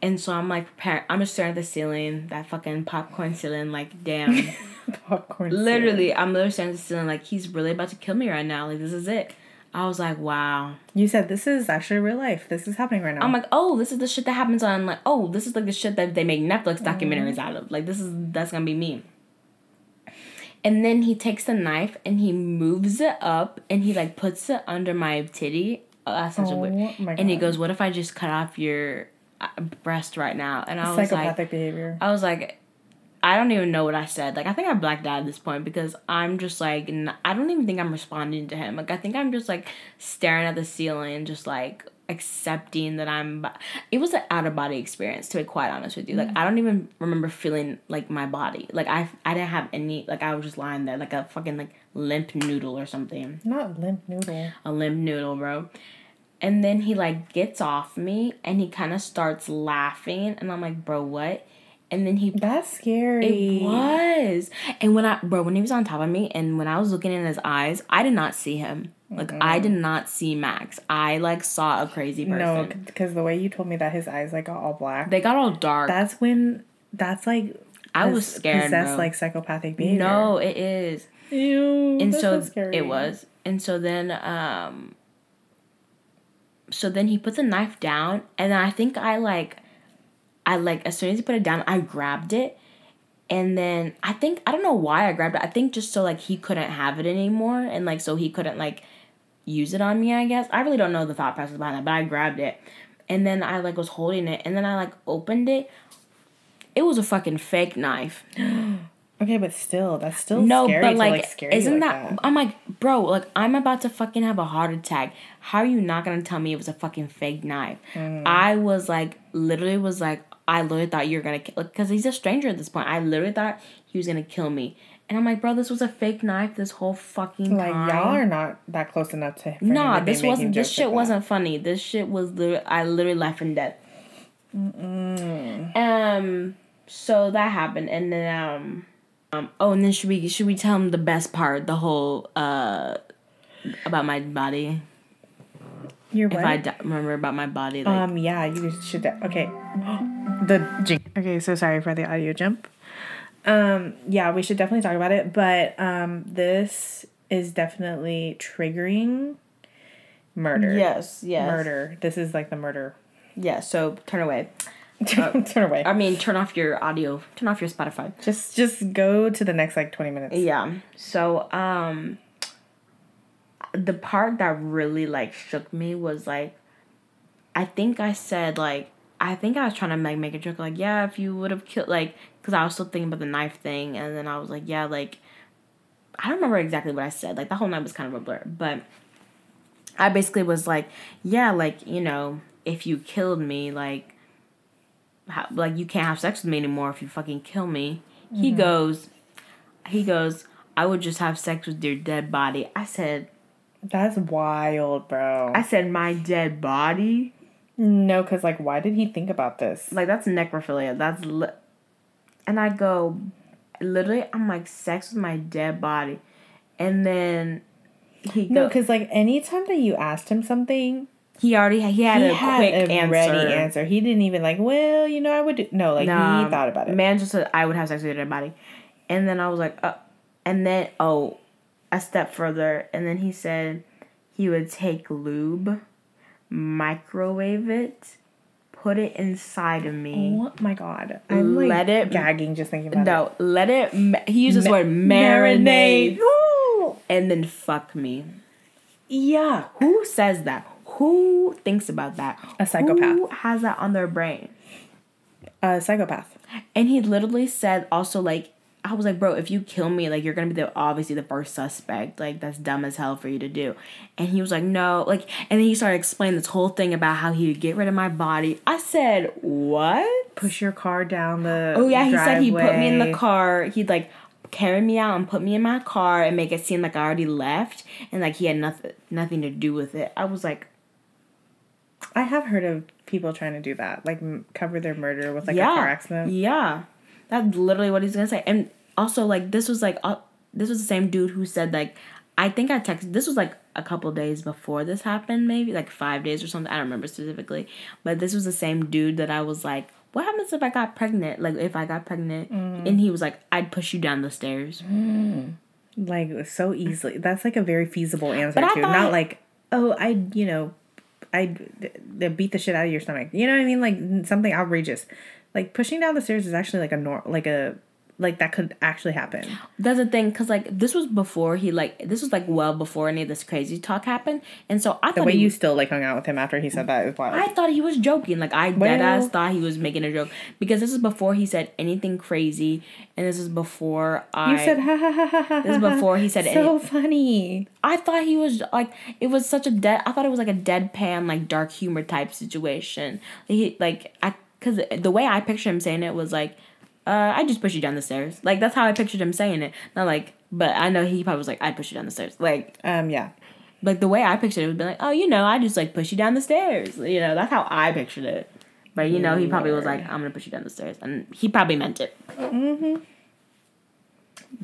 And so I'm like, preparing. I'm just staring at the ceiling, that fucking popcorn ceiling, like damn. Popcorn. literally, I'm literally staring at the ceiling, like he's really about to kill me right now. Like this is it. I was like, wow. You said this is actually real life. This is happening right now. I'm like, oh, this is the shit that happens on like, oh, this is like the shit that they make Netflix documentaries mm-hmm. out of. Like this is that's gonna be me. And then he takes the knife and he moves it up and he like puts it under my titty. Oh, that's such a Oh weird. my And he goes, "What if I just cut off your uh, breast right now?" And I was Psychopathic like, behavior. I was like, I don't even know what I said. Like I think I blacked out at this point because I'm just like n- I don't even think I'm responding to him. Like I think I'm just like staring at the ceiling just like accepting that I'm. It was an out of body experience to be quite honest with you. Like mm-hmm. I don't even remember feeling like my body. Like I I didn't have any. Like I was just lying there like a fucking like limp noodle or something. Not limp noodle. A limp noodle, bro. And then he like gets off me and he kind of starts laughing and I'm like, bro, what? And then he That's scary. it was. And when I bro, when he was on top of me and when I was looking in his eyes, I did not see him. Like I did not see Max. I like saw a crazy person. No, because the way you told me that his eyes like got all black. they got all dark. That's when. That's like. I was scared, bro. like psychopathic behavior. no, it is. Ew. And that's so scary. it was. And so then um so then he puts a knife down and I think I like I like as soon as he put it down, I grabbed it. And then I think I don't know why I grabbed it. I think just so like he couldn't have it anymore and like so he couldn't like use it on me, I guess. I really don't know the thought process behind that, but I grabbed it. And then I like was holding it and then I like opened it. It was a fucking fake knife. Okay, but still, that's still No, scary but to, like, like, scare isn't like that, I'm like, bro, like I'm about to fucking have a heart attack. How are you not gonna tell me it was a fucking fake knife? Mm. I was like, literally was like, I literally thought you were gonna kill, because he's a stranger at this point. I literally thought he was gonna kill me, and I'm like, bro, this was a fake knife this whole fucking Like time. y'all are not that close enough to. for Nah, this wasn't. This shit like wasn't funny. This shit was literally. I literally laughing dead. Um. So that happened, and then um, um. Oh, and then should we should we tell him the best part, the whole uh, about my body? You're If what? I d- remember about my body, like Um, yeah, you should. de- Okay, the jing. Okay, so sorry for the audio jump. Um, yeah, we should definitely talk about it, but um, this is definitely triggering murder. yes, yes, murder. This is like the murder. Yeah. So turn away. Turn away. I mean, turn off your audio. Turn off your Spotify. just, just go to the next like twenty minutes. Yeah. So, um the part that really like shook me was like I think I said like I think I was trying to like make a joke like yeah if you would have killed like cuz I was still thinking about the knife thing and then I was like yeah like I don't remember exactly what I said like the whole night was kind of a blur but I basically was like yeah like you know if you killed me like how, like you can't have sex with me anymore if you fucking kill me he mm-hmm. goes he goes I would just have sex with your dead body I said That's wild, bro. I said my dead body. no, because like, why did he think about this? Like that's necrophilia. That's li- and I go literally I'm like sex with my dead body. And then he No, because like anytime that you asked him something, he already he had he a had quick a answer. ready answer. He didn't even like, well, you know, I would do. No, like he thought about it. Man just said I would have sex with your dead body. And then I was like, uh, and then oh, a step further, and then he said he would take lube, microwave it, put it inside of me. Oh my god, I'm like Let it- gagging just thinking about it. No, let it. ma- He used this Ma- word it. marinate, and then fuck me. Yeah, Who says that? Who thinks about that? A psychopath. Who has that on their brain? A psychopath. And he literally said also like I was like, bro, if you kill me, like you're gonna be the obviously the first suspect. Like that's dumb as hell for you to do. And he was like, no, like, and then he started explaining this whole thing about how he would get rid of my body. I said, what? Push your car down the. Oh yeah, he said he put me in the car. He'd like carry me out and put me in my car and make it seem like I already left and like he had nothing nothing to do with it. I was like, I have heard of people trying to do that, like m- cover their murder with like yeah, a car accident. yeah, that's literally what he's gonna say. And also like this was like uh, this was the same dude who said like I think I texted this was like a couple days before this happened, maybe like five days or something. I don't remember specifically, but this was the same dude that I was like. What happens if I got pregnant? Like if I got pregnant, Mm-hmm. and he was like, "I'd push you down the stairs." Like so easily. That's like a very feasible answer too. thought- Not like, oh, I, you know, I beat the shit out of your stomach. You know what I mean? Like something outrageous. Like pushing down the stairs is actually like a nor like a like that could actually happen. That's the thing, cause like this was before he like this was like well before any of this crazy talk happened, and so I The thought way he, you still like hung out with him after he said that is wild. I thought he was joking. Like I Well- dead ass thought he was making a joke because this is before he said anything crazy, and this is before I. you said ha ha ha ha ha. This is before he said so any- funny. I thought he was like it was such a dead. I thought it was like a deadpan like dark humor type situation. He like I because the way I picture him saying it was like. Uh, I just push you down the stairs. Like that's how I pictured him saying it. Not like, but I know he probably was like, I'd push you down the stairs." Like Um yeah. like the way I pictured it would be like, oh, you know, I just like push you down the stairs. You know, that's how I pictured it. But you know, he probably was like, I'm gonna push you down the stairs, and he probably meant it. Mm-hmm.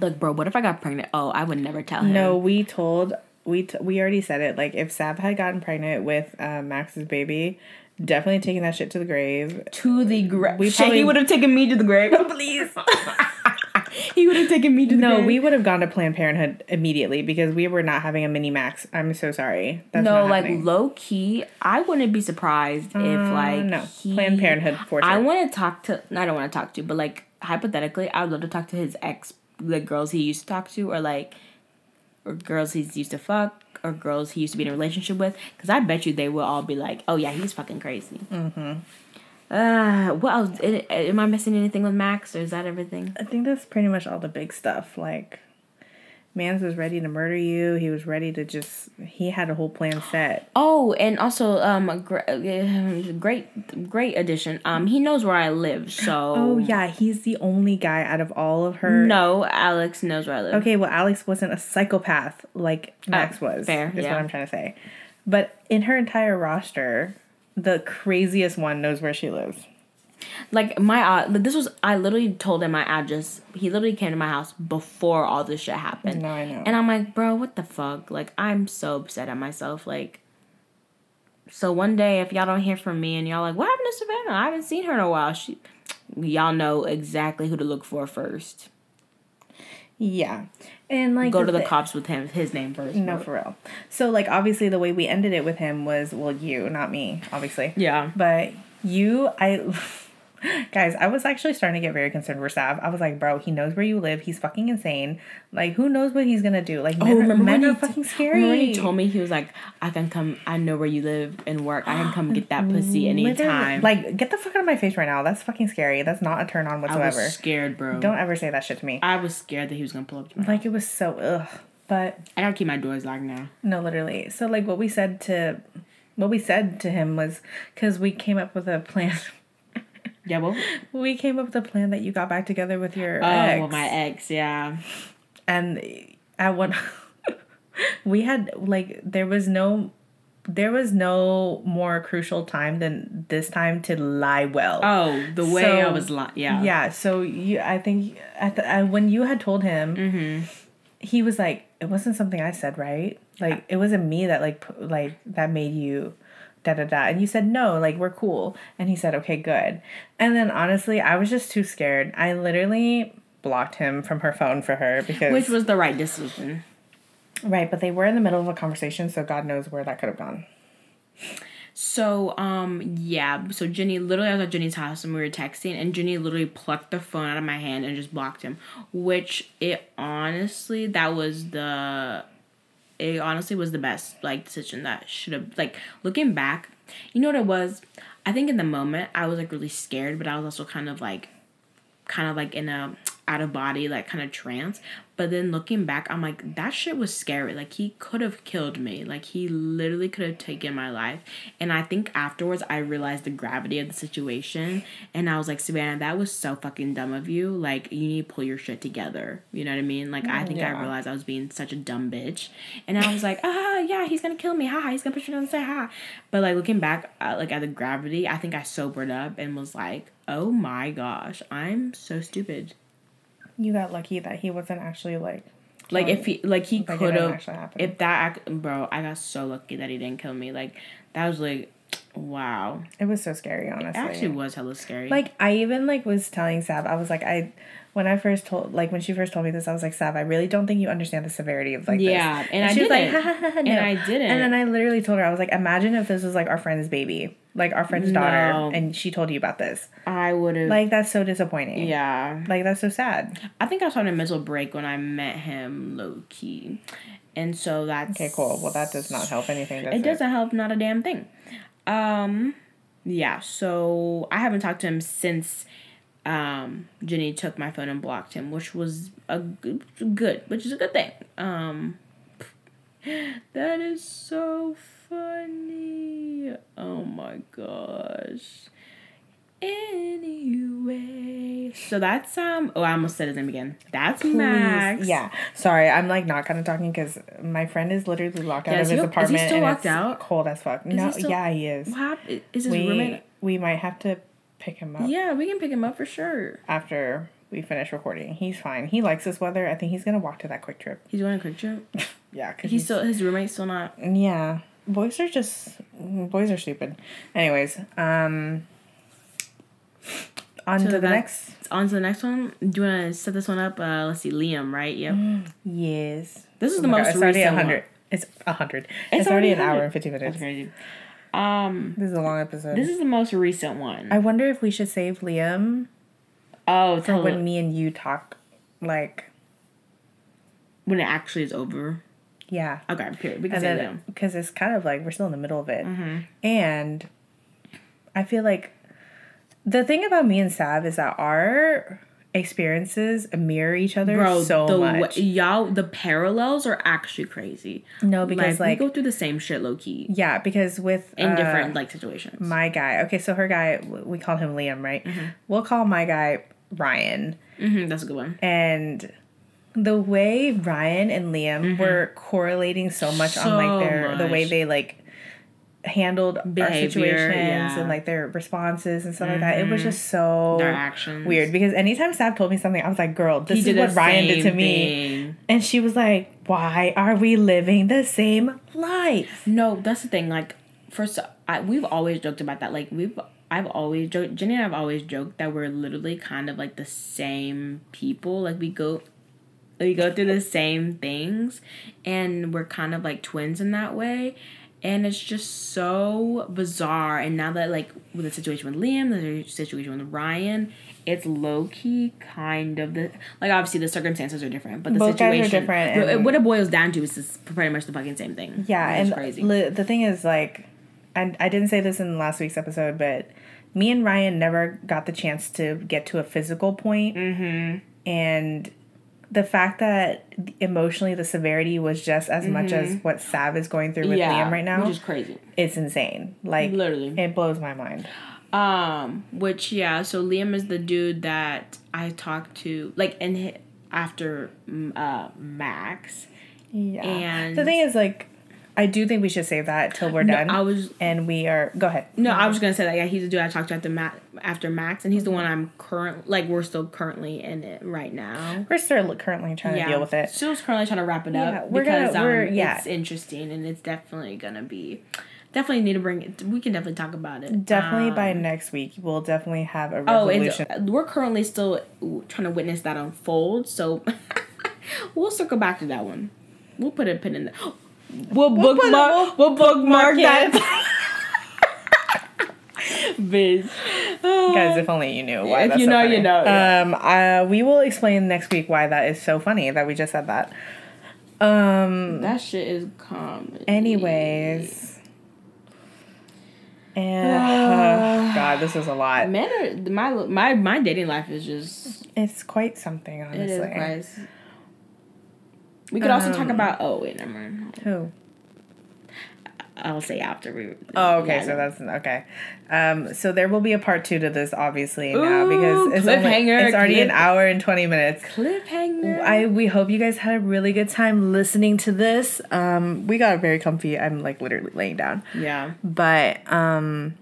Like, bro, what if I got pregnant? Oh, I would never tell him. No, we told we t- we already said it. Like if Sav had gotten pregnant with uh, Max's baby, definitely taking that shit to the grave. to the grave. We We probably- he would have taken me to the grave. Please. he would have taken me to the grave. No, grave. we would have gone to Planned Parenthood immediately because we were not having a mini Max. I'm so sorry. That's no, not like happening. low key, I wouldn't be surprised if Uh, like no he, Planned Parenthood for sure. I want to talk to. I don't want to talk to, but like hypothetically, I would love to talk to his ex, the girls he used to talk to, or like, or girls he's used to fuck, or girls he used to be in a relationship with. Because I bet you they will all be like, "Oh yeah, he's fucking crazy." Mm-hmm. Uh, what else? Am I missing anything with Max, or is that everything? I think that's pretty much all the big stuff. Like, Mans was ready to murder you. He was ready to just. He had a whole plan set. Oh, and also, um, uh, great, great addition. Um, he knows where I live, so. Oh yeah, he's the only guy out of all of her. No, Alex knows where I live. Okay, well, Alex wasn't a psychopath like Max was. Oh, fair, is yeah. what I'm trying to say. But in her entire roster, the craziest one knows where she lives. Like my uh, this was I literally told him my address. He literally came to my house before all this shit happened. No, I know. And I'm like, bro, what the fuck? Like I'm so upset at myself. Like, so one day if y'all don't hear from me and y'all like, what happened to Savannah? I haven't seen her in a while. She, y'all know exactly who to look for first. Yeah, and like Go to the thi- cops with him, his name first. No, for real. So like obviously the way we ended it with him was well you, not me, obviously. Yeah. But you, I, guys, I was actually starting to get very concerned for Sav. I was like, bro, he knows where you live. He's fucking insane. Like, who knows what he's gonna do? Like, oh, men, Oh, are- remember men are fucking scary. Remember when he told me he was like, I can come. I know where you live and work. I can come get that pussy anytime. Like, get the fuck out of my face right now. That's fucking scary. That's not a turn on whatsoever. I was scared, bro. Don't ever say that shit to me. I was scared that he was gonna pull up to me. Like, it was so ugh. But I gotta keep my doors locked now. no, literally. So like, what we said to, what we said to him was, because we came up with a plan. Yeah, well, we came up with a plan that you got back together with your oh, ex. well, my ex, yeah. and at one we had like there was no there was no more crucial time than this time to lie well Oh, the way I was, lying, yeah. yeah so you i think at the, uh, when you had told him Mm-hmm. he was like it wasn't something i said right like it wasn't me that like like that made you da da da and you said no like we're cool and he said okay good and then honestly i was just too scared i literally blocked him from her phone for her because Which was the right decision. Right, but they were in the middle of a conversation, so God knows where that could have gone. So, um, yeah. So Jenny, literally, I was at Jenny's house and we were texting, and Jenny literally plucked the phone out of my hand and just blocked him. Which it honestly, that was the, it honestly was the best like decision that should have like looking back. You know what it was? I think in the moment I was like really scared, but I was also kind of like, kind of like in a out of body like kind of trance. But then looking back, I'm like that shit was scary. Like he could have killed me. Like he literally could have taken my life. And I think afterwards I realized the gravity of the situation, and I was like Savannah, that was so fucking dumb of you. Like you need to pull your shit together. You know what I mean? Like I think I realized I was being such a dumb bitch, and I was like, ah, yeah, he's gonna kill me. Ha, he's gonna push me down and say ha. But like looking back, uh, like at the gravity, I think I sobered up and was like, oh my gosh, I'm so stupid. You got lucky that he wasn't actually like. Like if he, like he Like, could have, if that, ac- bro, I got so lucky that he didn't kill me. Like that was like, wow, It was so scary, honestly. it actually was hella scary. Like I even like was telling Sav, I was like, I when I first told like when she first told me this, I was like, Sav, I really don't think you understand the severity of like Yeah, this. and I she was like, didn't. ha, ha, ha, ha, And. I didn't. And then I literally told her, I was like, imagine if this was like our friend's baby, like our friend's No. daughter, and she told you about this. I would have, Like that's so disappointing. yeah, Like that's so sad. I think I was on a mental break when I met him, low key, and so that's Okay, cool. Well, that does not help anything. Does it doesn't help not a damn thing um yeah so i haven't talked to him since um jenny took my phone and blocked him which was a good, good which is a good thing um that is so funny oh my gosh anyway so that's um oh i almost said his name again that's Please. max Yeah. Sorry, I'm like not kind of talking because my friend is literally locked out of is he- his is he apartment. still locked out? Cold as fuck. he no, still- yeah, he is. what happened is his we roommate we might have to pick him up yeah we can pick him up for sure after we finish recording. He's fine. He likes this weather. I think he's gonna walk to that QuikTrip. He's going to QuikTrip. Yeah, because He's still his roommate's still not. yeah. Boys are just boys are stupid. Anyways, um, on to, the next. On to the next one. Do you want to set this one up? Uh, let's see, Liam, right? Yep. Yes, This is Oh the most God, it's already recent a hundred. one. It's a hundred. It's, already an hour and fifty That's minutes. Um, This is a long episode. this is the most recent one. I wonder if we should save Liam oh, for when me and you talk. Like, when it actually is over. yeah. Okay, period. Then, because it's kind of like we're still in the middle of it. Mm-hmm. And I feel like the thing about me and Sav is that our experiences mirror each other Bro, so the much. y'all, the parallels are actually crazy. no, because like, like, we go through the same shit, low key, yeah, because with in uh, different like situations. my guy. Okay, so her guy, we call him Liam, right? Mm-hmm. We'll call my guy Ryan. hmm that's a good one. and the way Ryan and Liam were correlating so much on like Mm-hmm. So their the way they like handled our situations yeah. Mm-hmm. and like their responses and stuff like that. It was just so Their actions. weird because anytime Sav told me something, I was like, "Girl, this He is what Ryan did to same me," thing. and she was like, "Why are we living the same life?" No, that's the thing. Like, first, I, we've always joked about that. Like, we've, I've always joked, Jenny and I've always joked that we're literally kind of like the same people. Like, we go, we go through the same things, and we're kind of like twins in that way. And it's just so bizarre. And now that, like, with the situation with Liam, the situation with Ryan, it's low key kind of the like obviously the circumstances are different, but the Both guys are situation different, what- it boils down to is pretty much the fucking same thing. Yeah, It's and crazy. li- the thing is, like, and I didn't say this in last week's episode, but me and Ryan never got the chance to get to a physical point. Mm-hmm. And the fact that emotionally the severity was just as much as what Sav is going through with Liam right now, which is crazy. it's insane. Like, Literally. it blows my mind. Um, which yeah, so Liam is the dude that I talked to, like, in hi- after mm, uh Max. Yeah. And- the thing is, like, I do think we should save that till we're No, done. I was and we are. Go ahead. no, I was gonna say that yeah, he's the dude I talked to after Max, after Max, and he's the one I'm current like we're still currently in it right now. We're still currently trying to deal with it. Still currently trying to wrap it Yeah, up we're gonna- because um, we're- yeah. it's interesting and it's definitely gonna be definitely need to bring it. We can definitely talk about it. Definitely Um, by next week, we'll definitely have a Oh, resolution. it's, we're currently still trying to witness that unfold, so we'll circle back to that one. We'll put a pin in there. We'll put it- bookmark. We'll bookmark it. that. Biz. Guys, if only you knew why. If that's you so know, funny. you know, yeah. Um, uh, we will explain next week why that is so funny that we just said that. Um. that shit is comedy. Anyways, And uh, God, this is a lot. Men are my my my dating life is just It's quite something, honestly. it is guys. We could also talk Um, about oh wait never mind. Who? I'll say after we. Oh, okay. yeah, so that's okay. Um, so there will be a part two to this, obviously now because it's only, cliffhanger, it's already an hour and twenty minutes. cliffhanger. I we hope you guys had a really good time listening to this. Um, we got very comfy. I'm like literally laying down, yeah but um,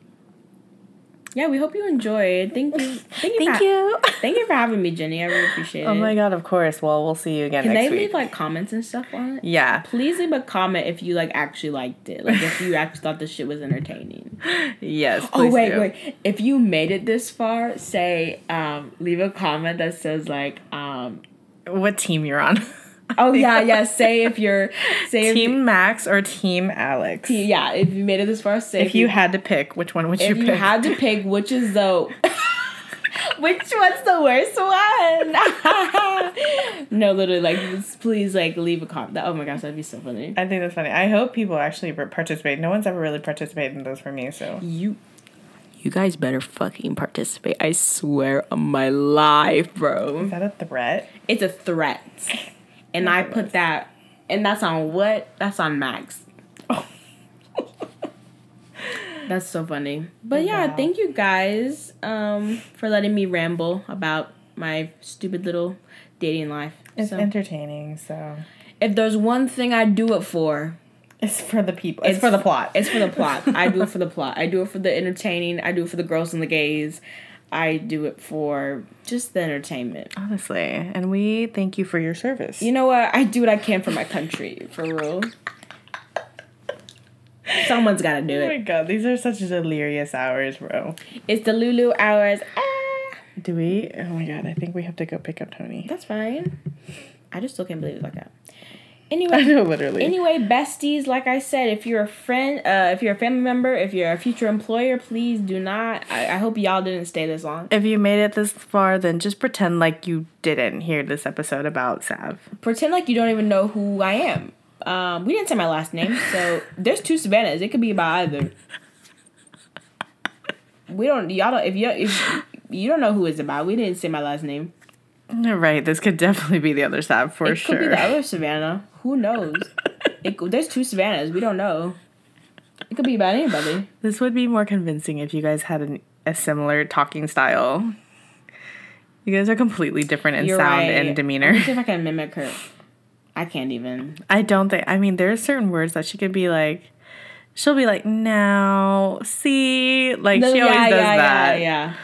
yeah. We hope you enjoyed. Thank you. Thank you. thank for, you. Thank you for having me, Jenny. I really appreciate it. oh my god! Of course. Well, we'll see you again Can next they week. leave like comments and stuff on it? yeah. Please leave a comment if you like actually liked it. Like if you actually thought this shit was entertaining. Yes. Oh wait, do. wait. If you made it this far, say um leave a comment that says like um What team you're on? Oh yeah, yeah, say if you're say if team Max or Team Alex? you, yeah, if you made it this far, say if you had to pick, which one would you pick? if pick? you had to pick which is the which one's the worst one? no, literally, like please like leave a comment. Oh my gosh, that'd be so funny. I think that's funny. I hope people actually participate. No one's ever really participated in those for me, so You you guys better fucking participate. I swear on my life, bro. is that a threat? It's a threat. And I put that and that's on what? That's on Max. Oh. That's so funny. But yeah, Wow. thank you guys um for letting me ramble about my stupid little dating life. It's So, entertaining, so if there's one thing I do it for, it's for the people. It's, for the plot. It's for the plot. I do it for the plot. I do it for the entertaining. I do it for the girls and the gays. I do it for just the entertainment. honestly, and we thank you for your service. You know what? I do what I can for my country, for real. Someone's got to do it. oh my god, these are such delirious hours, bro. It's the Lulu hours. Ah, Do we? Oh my god, I think we have to go pick up Tony. that's fine. I just still can't believe it's like that. Anyway, know, literally. anyway, besties. Like I said, if you're a friend, uh, if you're a family member, if you're a future employer, please do not. I, I hope y'all didn't stay this long. if you made it this far, then just pretend like you didn't hear this episode about Sav. pretend like you don't even know who I am. Um, we didn't say my last name, so there's two Savannahs. It could be about either. We don't. Y'all don't. If you if you don't know who it's about, we didn't say my last name. Right, this could definitely be the other Sav for it sure. could be the other Savannah. Who knows? it, there's two Savannahs. We don't know. It could be about anybody. This would be more convincing if you guys had an, a similar talking style. You guys are completely different in You're sound right. and Let demeanor. me see if I can mimic her. I can't even. I don't think. I mean, there's certain words that she could be like. She'll be like, "Now, see," like No, she always yeah, does yeah, that. Yeah, yeah.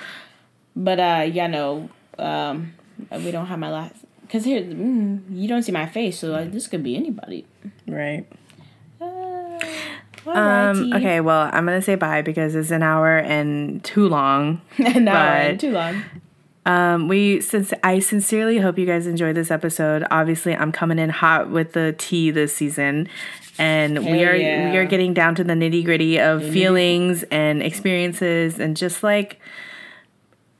But uh, yeah, no. Um, we don't have my last. Cause here, mm, you don't see my face, so like, this could be anybody. Right. Uh, Um. Okay. Well, I'm gonna say bye because it's an hour and too long. no, But- too long. Um, we since I sincerely hope you guys enjoyed this episode. Obviously, I'm coming in hot with the tea this season, and we are yeah. we are getting down to the nitty gritty of feelings and experiences, and just like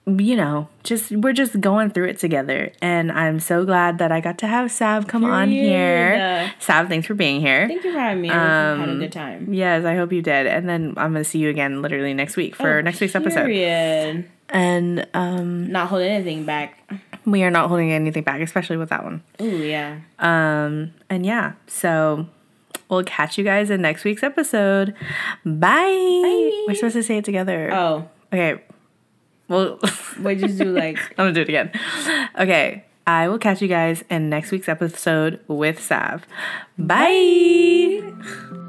you know, just we're just going through it together. And I'm so glad that I got to have Sav come on here. Period. Sav, thanks for being here. Thank you for having me. I had a Um, good time. Yes, I hope you did. And then I'm gonna see you again literally next week for Oh, next week's episode. Period. And um, Not holding anything back. we are not holding anything back, especially with that one. Ooh yeah. Um, and yeah, so we'll catch you guys in next week's episode. Bye. We're supposed to say it together. Oh, Okay. Well, we just do like. I'm gonna do it again. Okay. I will catch you guys in next week's episode with Sav. Bye.